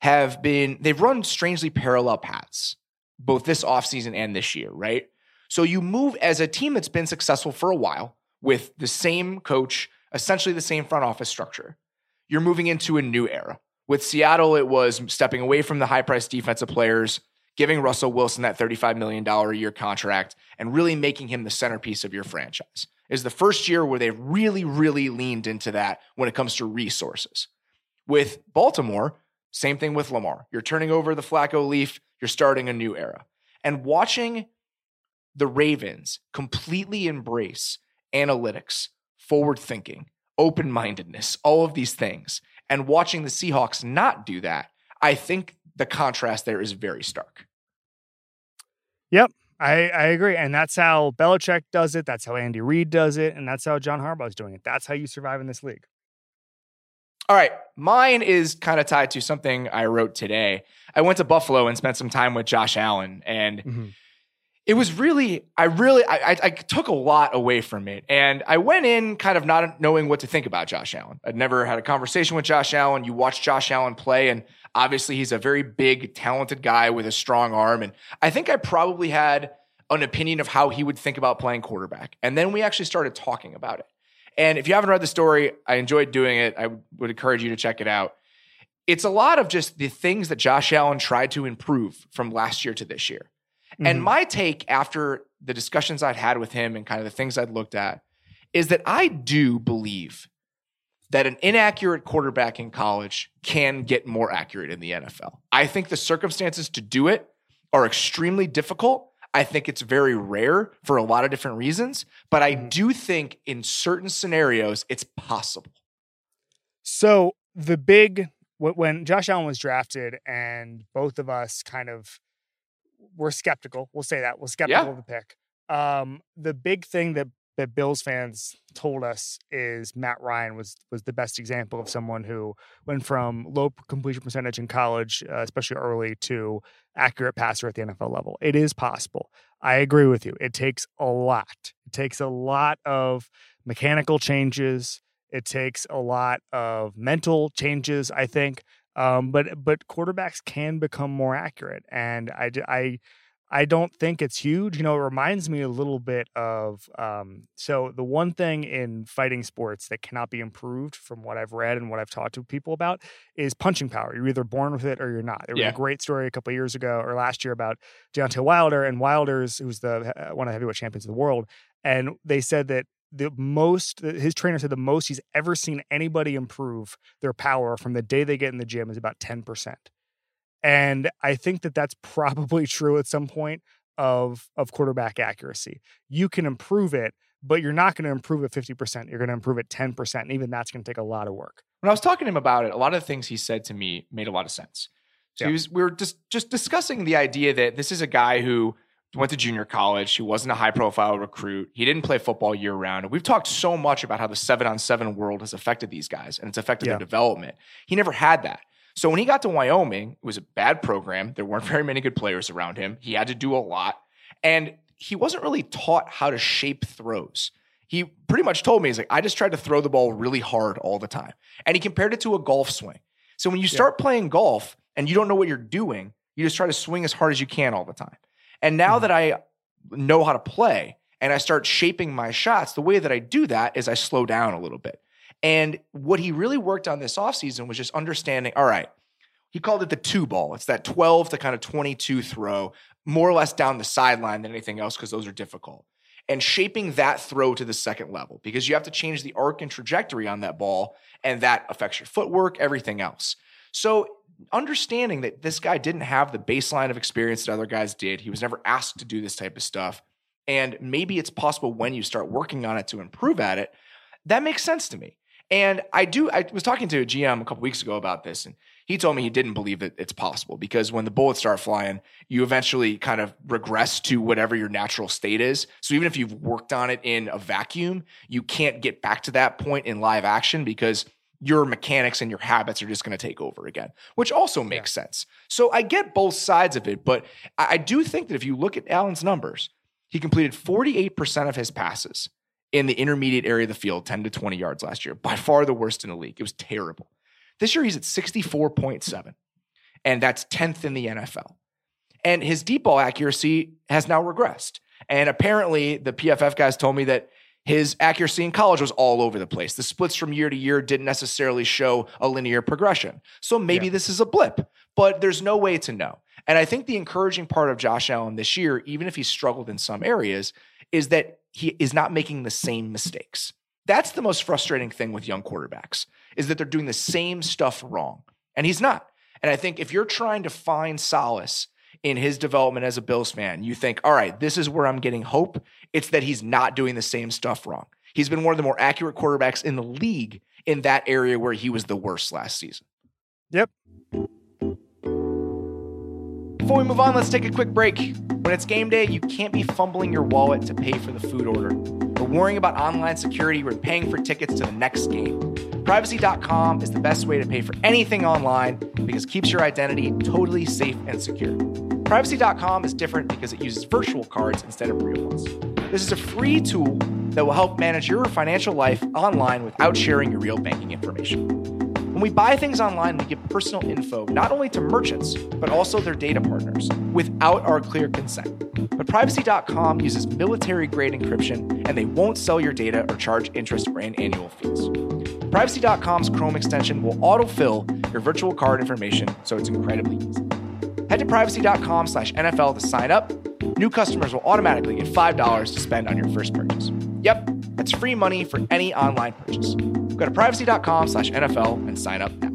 [SPEAKER 1] have been, they've run strangely parallel paths, both this offseason and this year, right? So you move as a team that's been successful for a while with the same coach, essentially the same front office structure. You're moving into a new era. With Seattle, it was stepping away from the high priced defensive players giving Russell Wilson that $35 million a year contract and really making him the centerpiece of your franchise. Is the first year where they've really, really leaned into that when it comes to resources. With Baltimore, same thing with Lamar. You're turning over the Flacco leaf, you're starting a new era. And watching the Ravens completely embrace analytics, forward thinking, open mindedness, all of these things, and watching the Seahawks not do that, I think the contrast there is very stark.
[SPEAKER 2] Yep. I, I agree. And that's how Belichick does it. That's how Andy Reid does it. And that's how John Harbaugh is doing it. That's how you survive in this league.
[SPEAKER 1] All right. Mine is kind of tied to something I wrote today. I went to Buffalo and spent some time with Josh Allen. And mm-hmm. it was really, I really, I, I, I took a lot away from it. And I went in kind of not knowing what to think about Josh Allen. I'd never had a conversation with Josh Allen. You watch Josh Allen play and Obviously, he's a very big, talented guy with a strong arm. And I think I probably had an opinion of how he would think about playing quarterback. And then we actually started talking about it. And if you haven't read the story, I enjoyed doing it. I would encourage you to check it out. It's a lot of just the things that Josh Allen tried to improve from last year to this year. Mm-hmm. And my take after the discussions I'd had with him and kind of the things I'd looked at is that I do believe that an inaccurate quarterback in college can get more accurate in the NFL. I think the circumstances to do it are extremely difficult. I think it's very rare for a lot of different reasons, but I mm-hmm. do think in certain scenarios it's possible.
[SPEAKER 2] So the big when Josh Allen was drafted, and both of us kind of were skeptical. We'll say that we're skeptical yeah. of the pick. Um, the big thing that that Bills fans told us is Matt Ryan was was the best example of someone who went from low completion percentage in college, uh, especially early, to accurate passer at the NFL level. It is possible. I agree with you. It takes a lot. It takes a lot of mechanical changes. It takes a lot of mental changes. I think, um, but but quarterbacks can become more accurate, and I I I don't think it's huge. You know, it reminds me a little bit of um, so the one thing in fighting sports that cannot be improved from what I've read and what I've talked to people about is punching power. You're either born with it or you're not. There was yeah. a great story a couple years ago or last year about Deontay Wilder and Wilder's, who's the uh, one of the heavyweight champions of the world, and they said that the most his trainer said the most he's ever seen anybody improve their power from the day they get in the gym is about 10%. And I think that that's probably true at some point of of quarterback accuracy. You can improve it, but you're not going to improve it 50%. You're going to improve it 10%. And even that's going to take a lot of work.
[SPEAKER 1] When I was talking to him about it, a lot of the things he said to me made a lot of sense. So yeah. was, we were just just discussing the idea that this is a guy who went to junior college. He wasn't a high profile recruit. He didn't play football year round. We've talked so much about how the seven on seven world has affected these guys and it's affected yeah. their development. He never had that. So when he got to Wyoming, it was a bad program. There weren't very many good players around him. He had to do a lot. And he wasn't really taught how to shape throws. He pretty much told me, he's like, I just tried to throw the ball really hard all the time. And he compared it to a golf swing. So when you start yeah. playing golf and you don't know what you're doing, you just try to swing as hard as you can all the time. And now mm-hmm. that I know how to play and I start shaping my shots, the way that I do that is I slow down a little bit. And what he really worked on this offseason was just understanding all right, he called it the two ball. It's that 12 to kind of 22 throw, more or less down the sideline than anything else, because those are difficult. And shaping that throw to the second level, because you have to change the arc and trajectory on that ball, and that affects your footwork, everything else. So understanding that this guy didn't have the baseline of experience that other guys did. He was never asked to do this type of stuff. And maybe it's possible when you start working on it to improve at it. That makes sense to me. And I do, I was talking to a GM a couple weeks ago about this, and he told me he didn't believe that it's possible because when the bullets start flying, you eventually kind of regress to whatever your natural state is. So even if you've worked on it in a vacuum, you can't get back to that point in live action because your mechanics and your habits are just going to take over again, which also makes yeah. sense. So I get both sides of it, but I do think that if you look at Allen's numbers, he completed 48% of his passes in the intermediate area of the field, 10 to 20 yards last year, by far the worst in the league. It was terrible. This year he's at 64.7, and that's 10th in the NFL. And his deep ball accuracy has now regressed. And apparently, the PFF guys told me that his accuracy in college was all over the place. The splits from year to year didn't necessarily show a linear progression. So maybe yeah. this is a blip, but there's no way to know. And I think the encouraging part of Josh Allen this year, even if he struggled in some areas, is that he is not making the same mistakes. That's the most frustrating thing with young quarterbacks is that they're doing the same stuff wrong. And he's not. And I think if you're trying to find solace in his development as a Bills fan, you think, all right, this is where I'm getting hope. It's that he's not doing the same stuff wrong. He's been one of the more accurate quarterbacks in the league in that area where he was the worst last season.
[SPEAKER 2] Yep.
[SPEAKER 1] Before we move on, let's take a quick break. When it's game day, you can't be fumbling your wallet to pay for the food order or worrying about online security when paying for tickets to the next game. Privacy.com is the best way to pay for anything online because it keeps your identity totally safe and secure. Privacy.com is different because it uses virtual cards instead of real ones. This is a free tool that will help manage your financial life online without sharing your real banking information. When we buy things online, we give personal info not only to merchants, but also their data partners without our clear consent. But privacy.com uses military grade encryption and they won't sell your data or charge interest or annual fees. Privacy.com's Chrome extension will autofill your virtual card information, so it's incredibly easy. Head to privacy.com slash NFL to sign up. New customers will automatically get $5 to spend on your first purchase. Yep, that's free money for any online purchase. Go to privacy.com slash NFL and sign up now.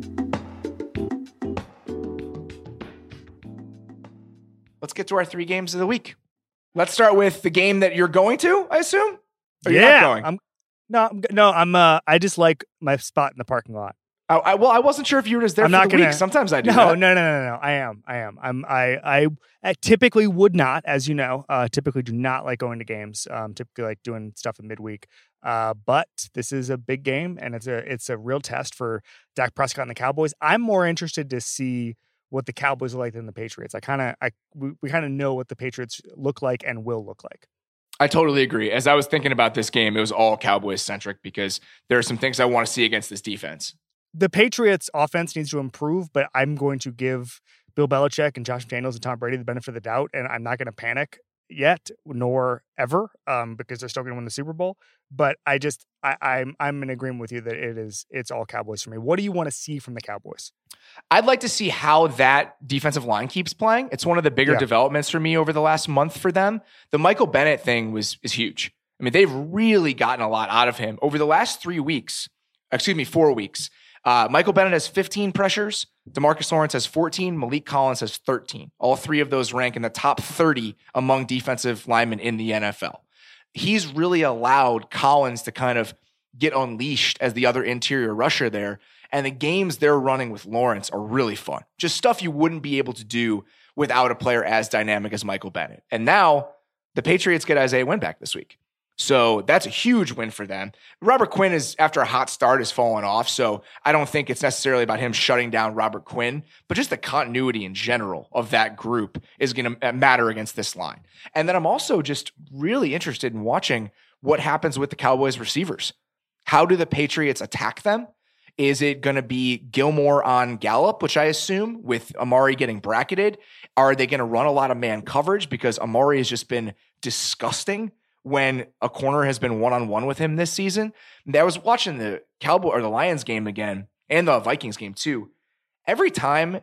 [SPEAKER 1] Let's get to our three games of the week. Let's start with the game that you're going to, I assume?
[SPEAKER 2] Yeah, I'm, no, I'm, no, I'm. Uh, I just like my spot in the parking lot.
[SPEAKER 1] Oh, I, well, I wasn't sure if you were just there I'm for not the gonna, week. Sometimes I do.
[SPEAKER 2] No,
[SPEAKER 1] that.
[SPEAKER 2] no, no, no, no. I am. I am. I'm. I. I, I typically would not, as you know, uh, typically do not like going to games. Um, typically like doing stuff in midweek. Uh, but this is a big game, and it's a it's a real test for Dak Prescott and the Cowboys. I'm more interested to see what the Cowboys are like than the Patriots. I kind of, I we, we kind of know what the Patriots look like and will look like.
[SPEAKER 1] I totally agree. As I was thinking about this game, it was all Cowboys centric because there are some things I want to see against this defense.
[SPEAKER 2] The Patriots offense needs to improve, but I'm going to give Bill Belichick and Josh McDaniels and Tom Brady the benefit of the doubt, and I'm not going to panic yet, nor ever, um, because they're still going to win the Super Bowl. But I just, I, I'm, I'm in agreement with you that it is, it's all Cowboys for me. What do you want to see from the Cowboys?
[SPEAKER 1] I'd like to see how that defensive line keeps playing. It's one of the bigger yeah. developments for me over the last month for them. The Michael Bennett thing was is huge. I mean, they've really gotten a lot out of him over the last three weeks. Excuse me, four weeks. Uh, Michael Bennett has 15 pressures. DeMarcus Lawrence has 14. Maliek Collins has 13. All three of those rank in the top 30 among defensive linemen in the NFL. He's really allowed Collins to kind of get unleashed as the other interior rusher there. And the games they're running with Lawrence are really fun. Just stuff you wouldn't be able to do without a player as dynamic as Michael Bennett. And now the Patriots get Isaiah Wynn back this week. So that's a huge win for them. Robert Quinn is, after a hot start, has fallen off. So I don't think it's necessarily about him shutting down Robert Quinn, but just the continuity in general of that group is going to matter against this line. And then I'm also just really interested in watching what happens with the Cowboys receivers. How do the Patriots attack them? Is it going to be Gilmore on Gallup, which I assume with Amari getting bracketed? Are they going to run a lot of man coverage because Amari has just been disgusting when a corner has been one on one with him this season. I was watching the Cowboy or the Lions game again and the Vikings game too. Every time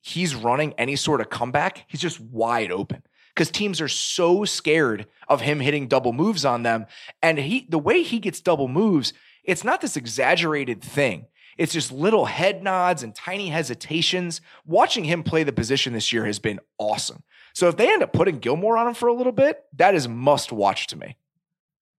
[SPEAKER 1] he's running any sort of comeback, he's just wide open because teams are so scared of him hitting double moves on them. And he, the way he gets double moves, it's not this exaggerated thing. It's just little head nods and tiny hesitations. Watching him play the position this year has been awesome. So if they end up putting Gilmore on him for a little bit, that is must watch to me.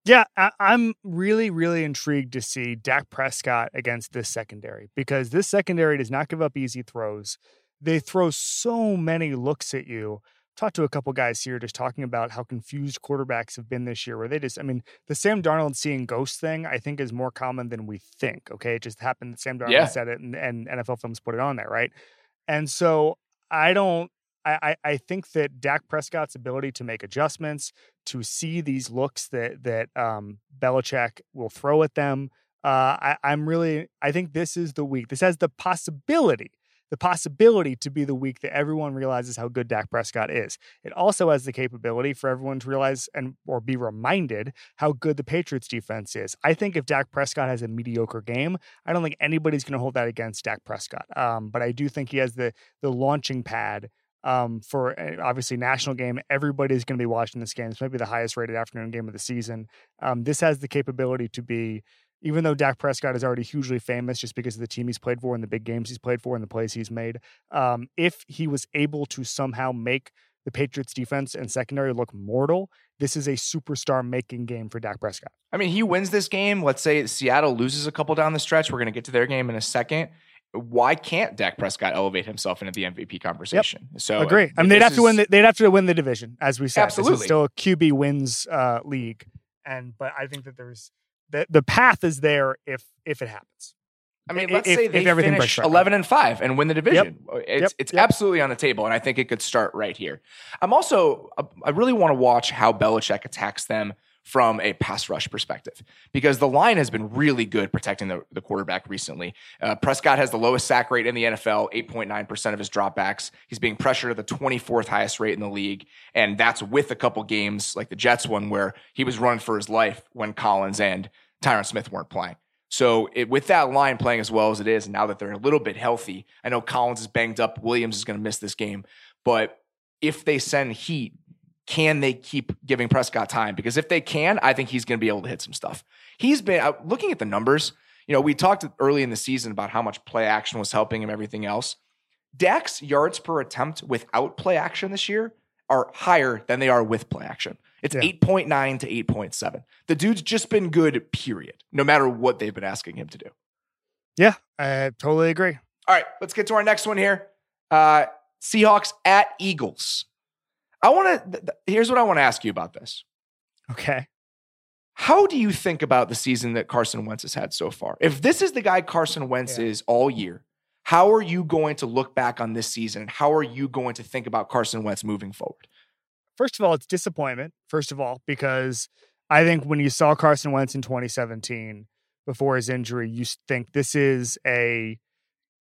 [SPEAKER 2] Yeah, I- am really, really intrigued to see Dak Prescott against this secondary because this secondary does not give up easy throws. They throw so many looks at you talked to a couple guys here just talking about how confused quarterbacks have been this year, where they just, I mean, the Sam Darnold seeing ghost thing, I think is more common than we think. Okay. It just happened that Sam Darnold yeah. said it and, and NFL films put it on there. Right. And so I don't, I, I think that Dak Prescott's ability to make adjustments, to see these looks that that um, Belichick will throw at them, uh, I, I'm really I think this is the week. This has the possibility the possibility to be the week that everyone realizes how good Dak Prescott is. It also has the capability for everyone to realize and or be reminded how good the Patriots defense is. I think if Dak Prescott has a mediocre game, I don't think anybody's going to hold that against Dak Prescott. Um, but I do think he has the the launching pad um, for eh, obviously national game. Everybody's going to be watching this game. This might be the highest rated afternoon game of the season. Um, this has the capability to be even though Dak Prescott is already hugely famous just because of the team he's played for and the big games he's played for and the plays he's made, um, if he was able to somehow make the Patriots defense and secondary look mortal, this is a superstar making game for Dak Prescott.
[SPEAKER 1] I mean, he wins this game. Let's say Seattle loses a couple down the stretch. We're going to get to their game in a second. Why can't Dak Prescott elevate himself into the MVP conversation?
[SPEAKER 2] Yep. So agree. I mean, they'd have is... to win. The, they'd have to win the division, as we said.
[SPEAKER 1] Absolutely,
[SPEAKER 2] this is still a QB wins uh, league, and but I think that there's the the path is there if if it happens.
[SPEAKER 1] I mean, let's if, say they finish eleven and five and win the division. Yep. It's yep. it's yep. absolutely on the table, and I think it could start right here. I'm also I really want to watch how Belichick attacks them from a pass rush perspective because the line has been really good protecting the, the quarterback recently. Uh, Prescott has the lowest sack rate in the NFL, 8.9% of his dropbacks. He's being pressured at the 24th highest rate in the league. And that's with a couple games like the Jets one where he was running for his life when Collins and Tyron Smith weren't playing. So it, with that line playing as well as it is, now that they're a little bit healthy, I know Collins is banged up. Williams is going to miss this game, but if they send heat, can they keep giving Prescott time? Because if they can, I think he's going to be able to hit some stuff. He's been uh, looking at the numbers. You know, we talked early in the season about how much play action was helping him, everything else. Dak's yards per attempt without play action this year are higher than they are with play action. It's yeah. 8.9 to 8.7. The dude's just been good, period, no matter what they've been asking him to do.
[SPEAKER 2] Yeah, I totally agree.
[SPEAKER 1] All right, let's get to our next one here. Uh, Seahawks at Eagles. I want to, th- here's what I want to ask you about this.
[SPEAKER 2] Okay.
[SPEAKER 1] How do you think about the season that Carson Wentz has had so far? If this is the guy Carson Wentz yeah. is all year, how are you going to look back on this season and how are you going to think about Carson Wentz moving forward?
[SPEAKER 2] First of all, it's disappointment, first of all, because I think when you saw Carson Wentz in 2017 before his injury, you think this is a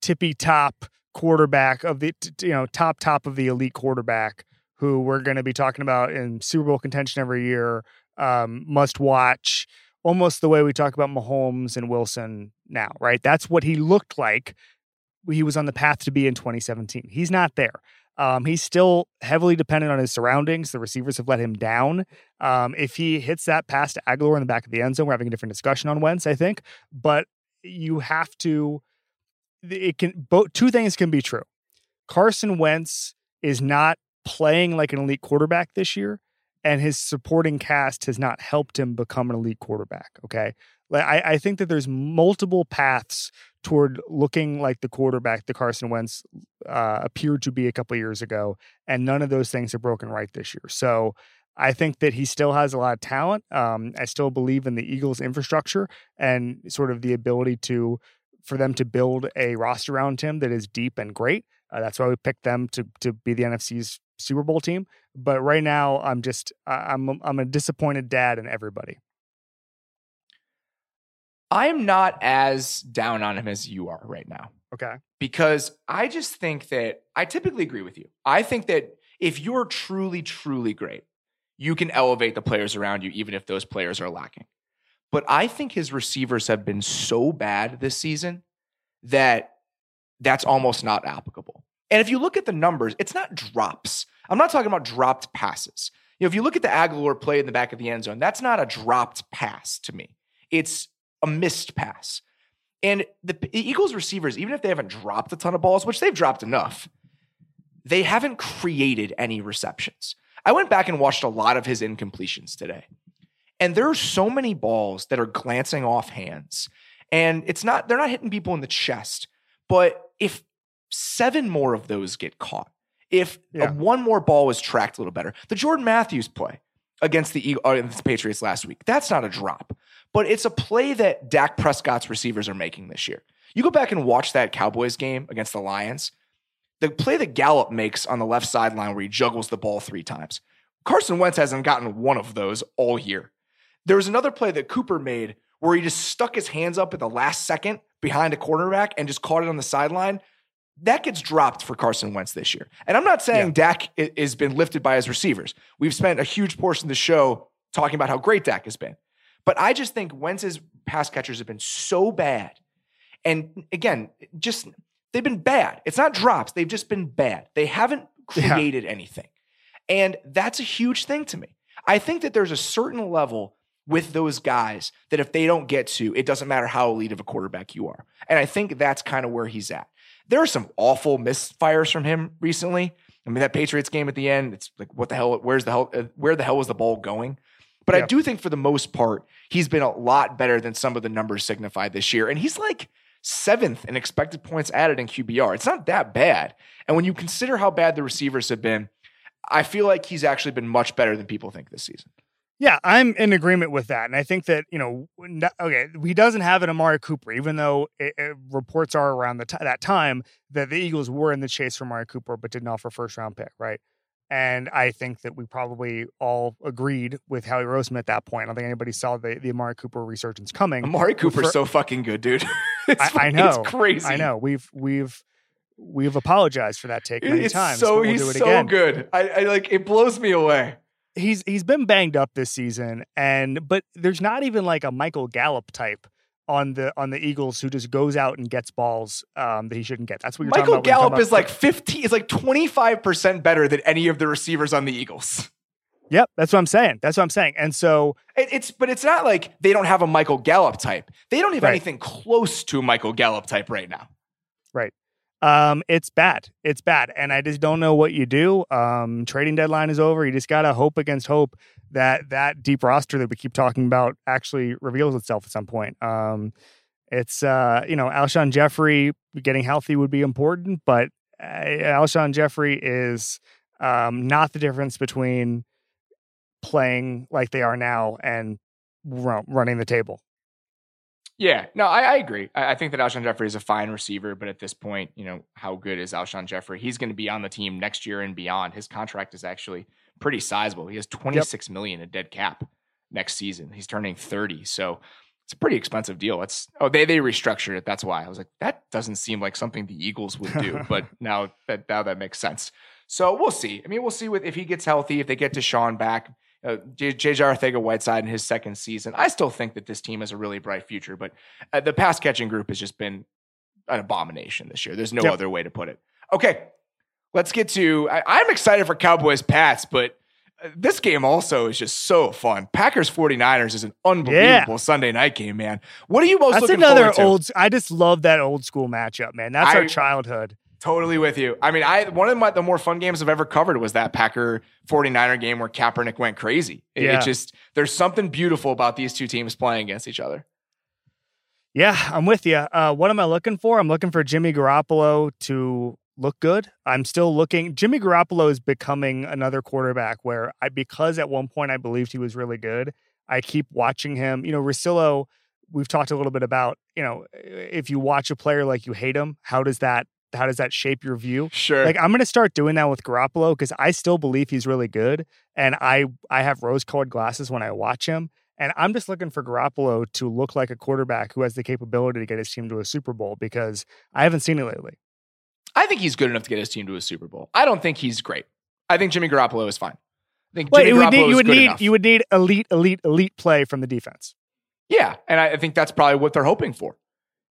[SPEAKER 2] tippy top quarterback of the, you know, top, top of the elite quarterback who we're going to be talking about in Super Bowl contention every year, um, must watch, almost the way we talk about Mahomes and Wilson now, right? That's what he looked like. He was on the path to be in 2017. He's not there. Um, he's still heavily dependent on his surroundings. The receivers have let him down. Um, if he hits that pass to Agholor in the back of the end zone, we're having a different discussion on Wentz, I think. But you have to. It can both two things can be true. Carson Wentz is not playing like an elite quarterback this year, and his supporting cast has not helped him become an elite quarterback. Okay. Like I, I think that there's multiple paths toward looking like the quarterback the Carson Wentz uh, appeared to be a couple years ago, and none of those things have broken right this year. So I think that he still has a lot of talent. Um, I still believe in the Eagles' infrastructure and sort of the ability to for them to build a roster around him that is deep and great. Uh, that's why we picked them to to be the NFC's Super Bowl team. But right now, I'm just I'm I'm a disappointed dad in everybody.
[SPEAKER 1] I am not as down on him as you are right now.
[SPEAKER 2] Okay.
[SPEAKER 1] Because I just think that I typically agree with you. I think that if you're truly, truly great, you can elevate the players around you, even if those players are lacking. But I think his receivers have been so bad this season that that's almost not applicable. And if you look at the numbers, it's not drops. I'm not talking about dropped passes. You know, if you look at the Agholor play in the back of the end zone, that's not a dropped pass to me. It's a missed pass. And the Eagles receivers, even if they haven't dropped a ton of balls, which they've dropped enough, they haven't created any receptions. I went back and watched a lot of his incompletions today. And there are so many balls that are glancing off hands. And it's not, they're not hitting people in the chest. But if seven more of those get caught, if yeah. one more ball was tracked a little better, the Jordan Matthews play against the, uh, against the Patriots last week, that's not a drop but it's a play that Dak Prescott's receivers are making this year. You go back and watch that Cowboys game against the Lions. The play that Gallup makes on the left sideline where he juggles the ball three times. Carson Wentz hasn't gotten one of those all year. There was another play that Cooper made where he just stuck his hands up at the last second behind a cornerback and just caught it on the sideline. That gets dropped for Carson Wentz this year. And I'm not saying yeah. Dak has been lifted by his receivers. We've spent a huge portion of the show talking about how great Dak has been. But I just think Wentz's pass catchers have been so bad. And again, just they've been bad. It's not drops, they've just been bad. They haven't created yeah. anything. And that's a huge thing to me. I think that there's a certain level with those guys that if they don't get to, it doesn't matter how elite of a quarterback you are. And I think that's kind of where he's at. There are some awful misfires from him recently. I mean, that Patriots game at the end, it's like, what the hell? Where's the hell? Uh, where the hell was the ball going? But I do think for the most part, he's been a lot better than some of the numbers signify this year. And he's like seventh in expected points added in QBR. It's not that bad. And when you consider how bad the receivers have been, I feel like he's actually been much better than people think this season.
[SPEAKER 2] Yeah, I'm in agreement with that. And I think that, you know, okay, he doesn't have an Amari Cooper, even though it, it, reports are around the t- that time that the Eagles were in the chase for Amari Cooper, but didn't offer first round pick, right? And I think that we probably all agreed with Howie Roseman at that point. I don't think anybody saw the, the Amari Cooper resurgence coming.
[SPEAKER 1] Amari Cooper's for, so fucking good, dude.
[SPEAKER 2] I, I, know.
[SPEAKER 1] It's crazy.
[SPEAKER 2] I know. We've we've we've apologized for that take many
[SPEAKER 1] it's
[SPEAKER 2] times.
[SPEAKER 1] So
[SPEAKER 2] we'll
[SPEAKER 1] he's so again. good. I, I like it blows me away.
[SPEAKER 2] He's he's been banged up this season, and but there's not even like a Michael Gallup type on the on the Eagles who just goes out and gets balls um, that he shouldn't get. That's what you're
[SPEAKER 1] Michael
[SPEAKER 2] talking about.
[SPEAKER 1] Gallup is like 15 is like 25% better than any of the receivers on the Eagles.
[SPEAKER 2] Yep, that's what I'm saying. That's what I'm saying. And so
[SPEAKER 1] it, it's but it's not like they don't have a Michael Gallup type. They don't have right. anything close to a Michael Gallup type right now.
[SPEAKER 2] Right. Um, it's bad. It's bad. And I just don't know what you do. Um, trading deadline is over. You just gotta hope against hope that that deep roster that we keep talking about actually reveals itself at some point. Um, it's uh, you know, Alshon Jeffery getting healthy would be important, but uh, Alshon Jeffery is um, not the difference between playing like they are now and running the table.
[SPEAKER 1] Yeah, no, I, I agree. I, I, think that Alshon Jeffery is a fine receiver, but at this point, you know, how good is Alshon Jeffery? He's going to be on the team next year and beyond. His contract is actually pretty sizable. He has twenty six yep. million in dead cap next season. He's turning 30. So it's a pretty expensive deal. It's oh they they restructured it. That's why I was like that doesn't seem like something the Eagles would do. but now that now that makes sense. So we'll see. I mean, we'll see with if he gets healthy, if they get DeSean back uh, JJ Arcega-Whiteside in his second season. I still think that this team has a really bright future, but uh, the pass catching group has just been an abomination this year. There's no yep. other way to put it. Okay, let's get to. I, am excited for Cowboys Pats, but uh, this game also is just so fun. Packers 49ers is an unbelievable yeah. Sunday night game, man. What are you most
[SPEAKER 2] That's
[SPEAKER 1] looking
[SPEAKER 2] another
[SPEAKER 1] forward
[SPEAKER 2] to? old I just love that old school matchup, man. That's I, our childhood.
[SPEAKER 1] Totally with you. I mean, I one of my, the more fun games I've ever covered was that Packer 49er game where Kaepernick went crazy. It, yeah. it just there's something beautiful about these two teams playing against each other.
[SPEAKER 2] Yeah, I'm with you. Uh, what am I looking for? I'm looking for Jimmy Garoppolo to look good. I'm still looking. Jimmy Garoppolo is becoming another quarterback where I, because at one point I believed he was really good, I keep watching him. You know, Russillo, we've talked a little bit about, you know, if you watch a player like you hate him, how does that how does that shape your view?
[SPEAKER 1] Sure.
[SPEAKER 2] Like I'm going to start doing that with Garoppolo because I still believe he's really good, and I I have rose-colored glasses when I watch him, and I'm just looking for Garoppolo to look like a quarterback who has the capability to get his team to a Super Bowl because I haven't seen it lately.
[SPEAKER 1] I think he's good enough to get his team to a Super Bowl. I don't think he's great. I think Jimmy Garoppolo is fine. I think Jimmy Garoppolo
[SPEAKER 2] need, you
[SPEAKER 1] is
[SPEAKER 2] would need
[SPEAKER 1] enough.
[SPEAKER 2] you would need elite, elite, elite play from the defense.
[SPEAKER 1] Yeah, and I I think that's probably what they're hoping for.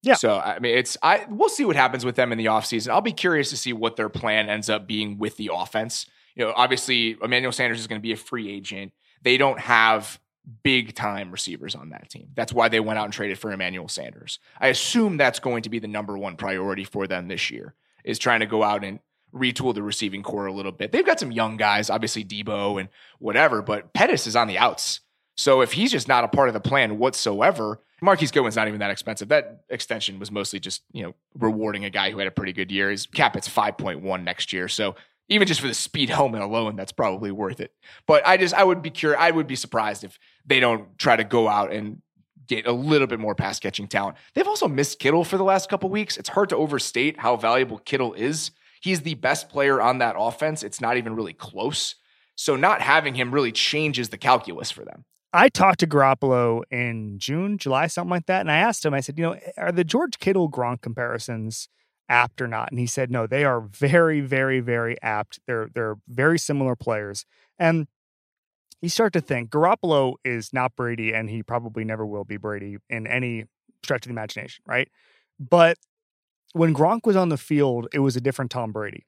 [SPEAKER 2] Yeah.
[SPEAKER 1] So I mean, it's I we'll see what happens with them in the offseason. I'll be curious to see what their plan ends up being with the offense. You know, obviously Emmanuel Sanders is going to be a free agent. They don't have big time receivers on that team. That's why they went out and traded for Emmanuel Sanders. I assume that's going to be the number one priority for them this year is trying to go out and retool the receiving corps a little bit. They've got some young guys, obviously Deebo and whatever, but Pettis is on the outs. So if he's just not a part of the plan whatsoever, Marquise Goodwin's not even that expensive. That extension was mostly just, you know, rewarding a guy who had a pretty good year. His cap it's 5.1 next year. So even just for the speed helmet alone, that's probably worth it. But I just I would be curious, I would be surprised if they don't try to go out and get a little bit more pass catching talent. They've also missed Kittle for the last couple weeks. It's hard to overstate how valuable Kittle is. He's the best player on that offense. It's not even really close. So not having him really changes the calculus for them.
[SPEAKER 2] I talked to Garoppolo in June, July, something like that, and I asked him. I said, you know, are the George Kittle Gronk comparisons apt or not? And he said, no, they are very, very, very apt. They're they're very similar players, and you start to think Garoppolo is not Brady, and he probably never will be Brady in any stretch of the imagination, right? But when Gronk was on the field, it was a different Tom Brady,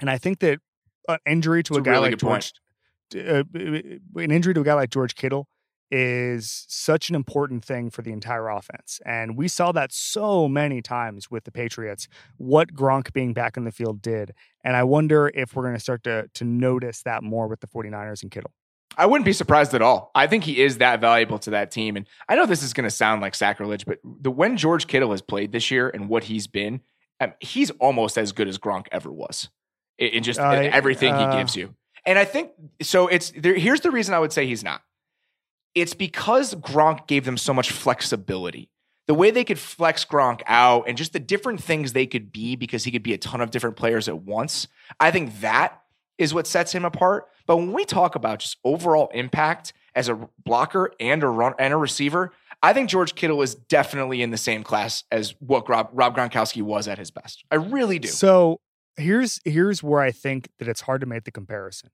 [SPEAKER 2] and I think that an injury to
[SPEAKER 1] It's
[SPEAKER 2] a, guy
[SPEAKER 1] really
[SPEAKER 2] like
[SPEAKER 1] good point.
[SPEAKER 2] Uh, an injury to a guy like George Kittle is such an important thing for the entire offense. And we saw that so many times with the Patriots, what Gronk being back in the field did. And I wonder if we're going to start to to notice that more with the 49ers and Kittle.
[SPEAKER 1] I wouldn't be surprised at all. I think he is that valuable to that team. And I know this is going to sound like sacrilege, but the when George Kittle has played this year and what he's been, um, he's almost as good as Gronk ever was in, in just
[SPEAKER 2] Uh,
[SPEAKER 1] everything
[SPEAKER 2] uh,
[SPEAKER 1] he gives you. And I think so. It's there. Here's the reason I would say he's not. It's because Gronk gave them so much flexibility. The way they could flex Gronk out and just the different things they could be because he could be a ton of different players at once. I think that is what sets him apart. But when we talk about just overall impact as a blocker and a run and a receiver, I think George Kittle is definitely in the same class as what Rob, Rob Gronkowski was at his best. I really do.
[SPEAKER 2] So here's here's where I think that it's hard to make the comparison.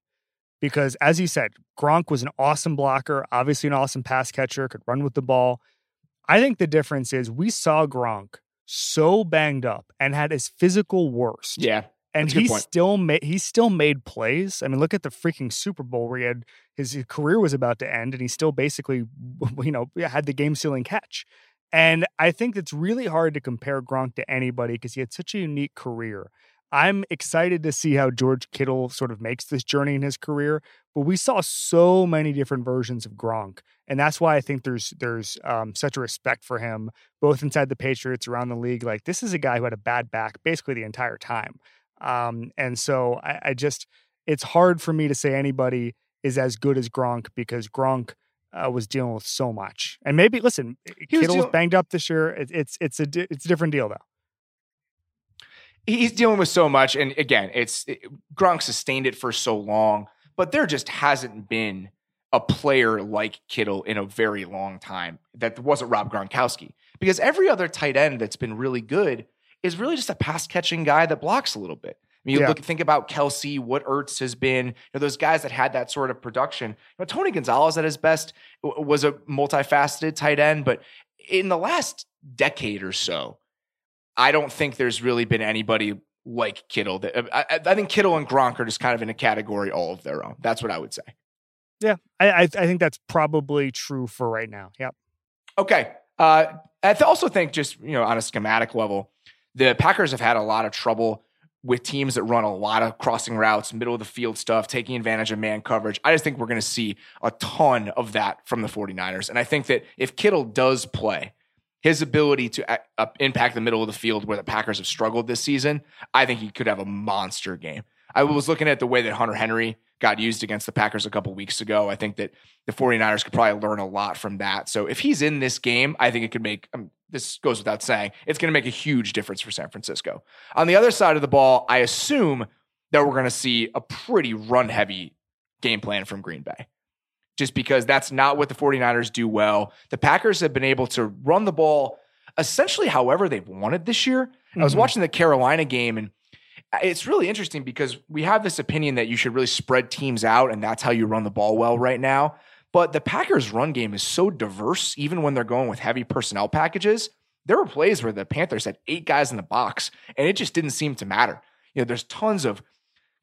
[SPEAKER 2] Because as you said, Gronk was an awesome blocker, obviously an awesome pass catcher, could run with the ball. I think the difference is we saw Gronk so banged up and had his physical worst.
[SPEAKER 1] yeah.
[SPEAKER 2] and
[SPEAKER 1] that's a good
[SPEAKER 2] he still made he still made plays. I mean, look at the freaking Super Bowl where he had his, his career was about to end, and he still basically, you know, had the game sealing catch. And I think it's really hard to compare Gronk to anybody because he had such a unique career. I'm excited to see how George Kittle sort of makes this journey in his career, but we saw so many different versions of Gronk, and that's why I think there's there's um, such a respect for him, both inside the Patriots, around the league. Like this is a guy who had a bad back basically the entire time. Um, and so I, I just, it's hard for me to say anybody is as good as Gronk because Gronk uh, was dealing with so much. And maybe, listen,
[SPEAKER 1] He
[SPEAKER 2] Kittle's
[SPEAKER 1] dealing-
[SPEAKER 2] banged up this year. It, it's it's a di- it's a different deal though.
[SPEAKER 1] He's dealing with so much. And again, it's it, Gronk sustained it for so long, but there just hasn't been a player like Kittle in a very long time that wasn't Rob Gronkowski. Because every other tight end that's been really good is really just a pass catching guy that blocks a little bit. I mean, you
[SPEAKER 2] Yeah.
[SPEAKER 1] look think about Kelce, what Ertz has been, you know, those guys that had that sort of production. You know, Tony Gonzalez at his best was a multifaceted tight end, but in the last decade or so, I don't think there's really been anybody like Kittle. That I, I- think Kittle and Gronk are just kind of in a category all of their own. That's what I would say.
[SPEAKER 2] Yeah, I I, I think that's probably true for right now. Yep.
[SPEAKER 1] Okay. Uh, I also think just you know on a schematic level, the Packers have had a lot of trouble with teams that run a lot of crossing routes, middle of the field stuff, taking advantage of man coverage. I just think we're going to see a ton of that from the 49ers. And I think that if Kittle does play, his ability to uh, impact the middle of the field where the Packers have struggled this season, I think he could have a monster game. I was looking at the way that Hunter Henry got used against the Packers a couple weeks ago. I think that the 49ers could probably learn a lot from that. So if he's in this game, I think it could make um, this goes without saying, it's going to make a huge difference for San Francisco. On the other side of the ball, I assume that we're going to see a pretty run heavy game plan from Green Bay. Just because that's not what the 49ers do well. The Packers have been able to run the ball essentially however they've wanted this year. Mm-hmm. I was mm-hmm. watching the Carolina game and it's really interesting because we have this opinion that you should really spread teams out and that's how you run the ball well right now. But the Packers' run game is so diverse, even when they're going with heavy personnel packages. There were plays where the Panthers had eight guys in the box, and it just didn't seem to matter. You know, there's tons of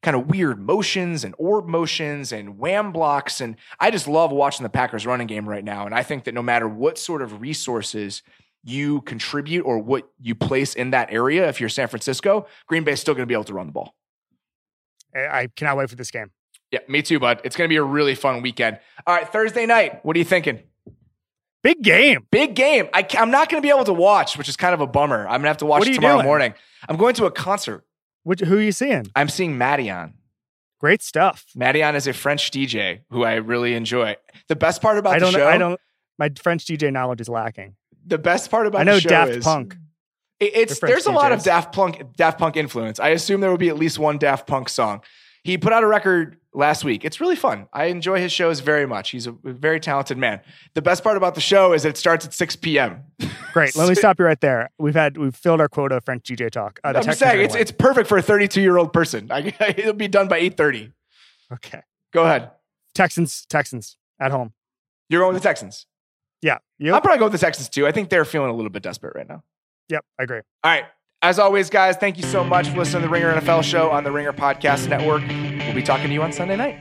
[SPEAKER 1] kind of weird motions and orb motions and wham blocks. And I just love watching the Packers running game right now. And I think that no matter what sort of resources you contribute or what you place in that area, if you're San Francisco, Green Bay is still going to be able to run the ball.
[SPEAKER 2] I cannot wait for this game.
[SPEAKER 1] Yeah, me too, bud. It's going to be a really fun weekend. All right, Thursday night. What are you thinking?
[SPEAKER 2] Big game.
[SPEAKER 1] Big game. I, am not going to be able to watch, which is kind of a bummer. I'm going to have to watch tomorrow doing? morning. I'm going to a concert.
[SPEAKER 2] Which, who are you seeing?
[SPEAKER 1] I'm seeing Madeon.
[SPEAKER 2] Great stuff.
[SPEAKER 1] Madeon is a French DJ who I really enjoy. The best part about
[SPEAKER 2] I don't,
[SPEAKER 1] the show,
[SPEAKER 2] I don't. My French DJ knowledge is lacking.
[SPEAKER 1] The best part about
[SPEAKER 2] I know Daft
[SPEAKER 1] is,
[SPEAKER 2] Punk.
[SPEAKER 1] it's there's a lot of Daft Punk Daft Punk influence. I assume there will be at least one Daft Punk song. He put out a record last week. It's really fun. I enjoy his shows very much. He's a very talented man. The best part about the show is it starts at 6 p.m.
[SPEAKER 2] Great. Let me stop you right there. We've had we've filled our quota of French DJ talk.
[SPEAKER 1] Uh, I'm just saying it's it's perfect for a 32 year old person. I, it'll be done by 8:30.
[SPEAKER 2] Okay.
[SPEAKER 1] Go ahead.
[SPEAKER 2] Texans. Texans at home.
[SPEAKER 1] You're going with the Texans.
[SPEAKER 2] Yeah.
[SPEAKER 1] I'm probably going with the Texans too. I think they're feeling a little bit desperate right now.
[SPEAKER 2] Yep, I agree.
[SPEAKER 1] All right. As always, guys, thank you so much for listening to the Ringer NFL show on the Ringer Podcast Network. We'll be talking to you on Sunday night.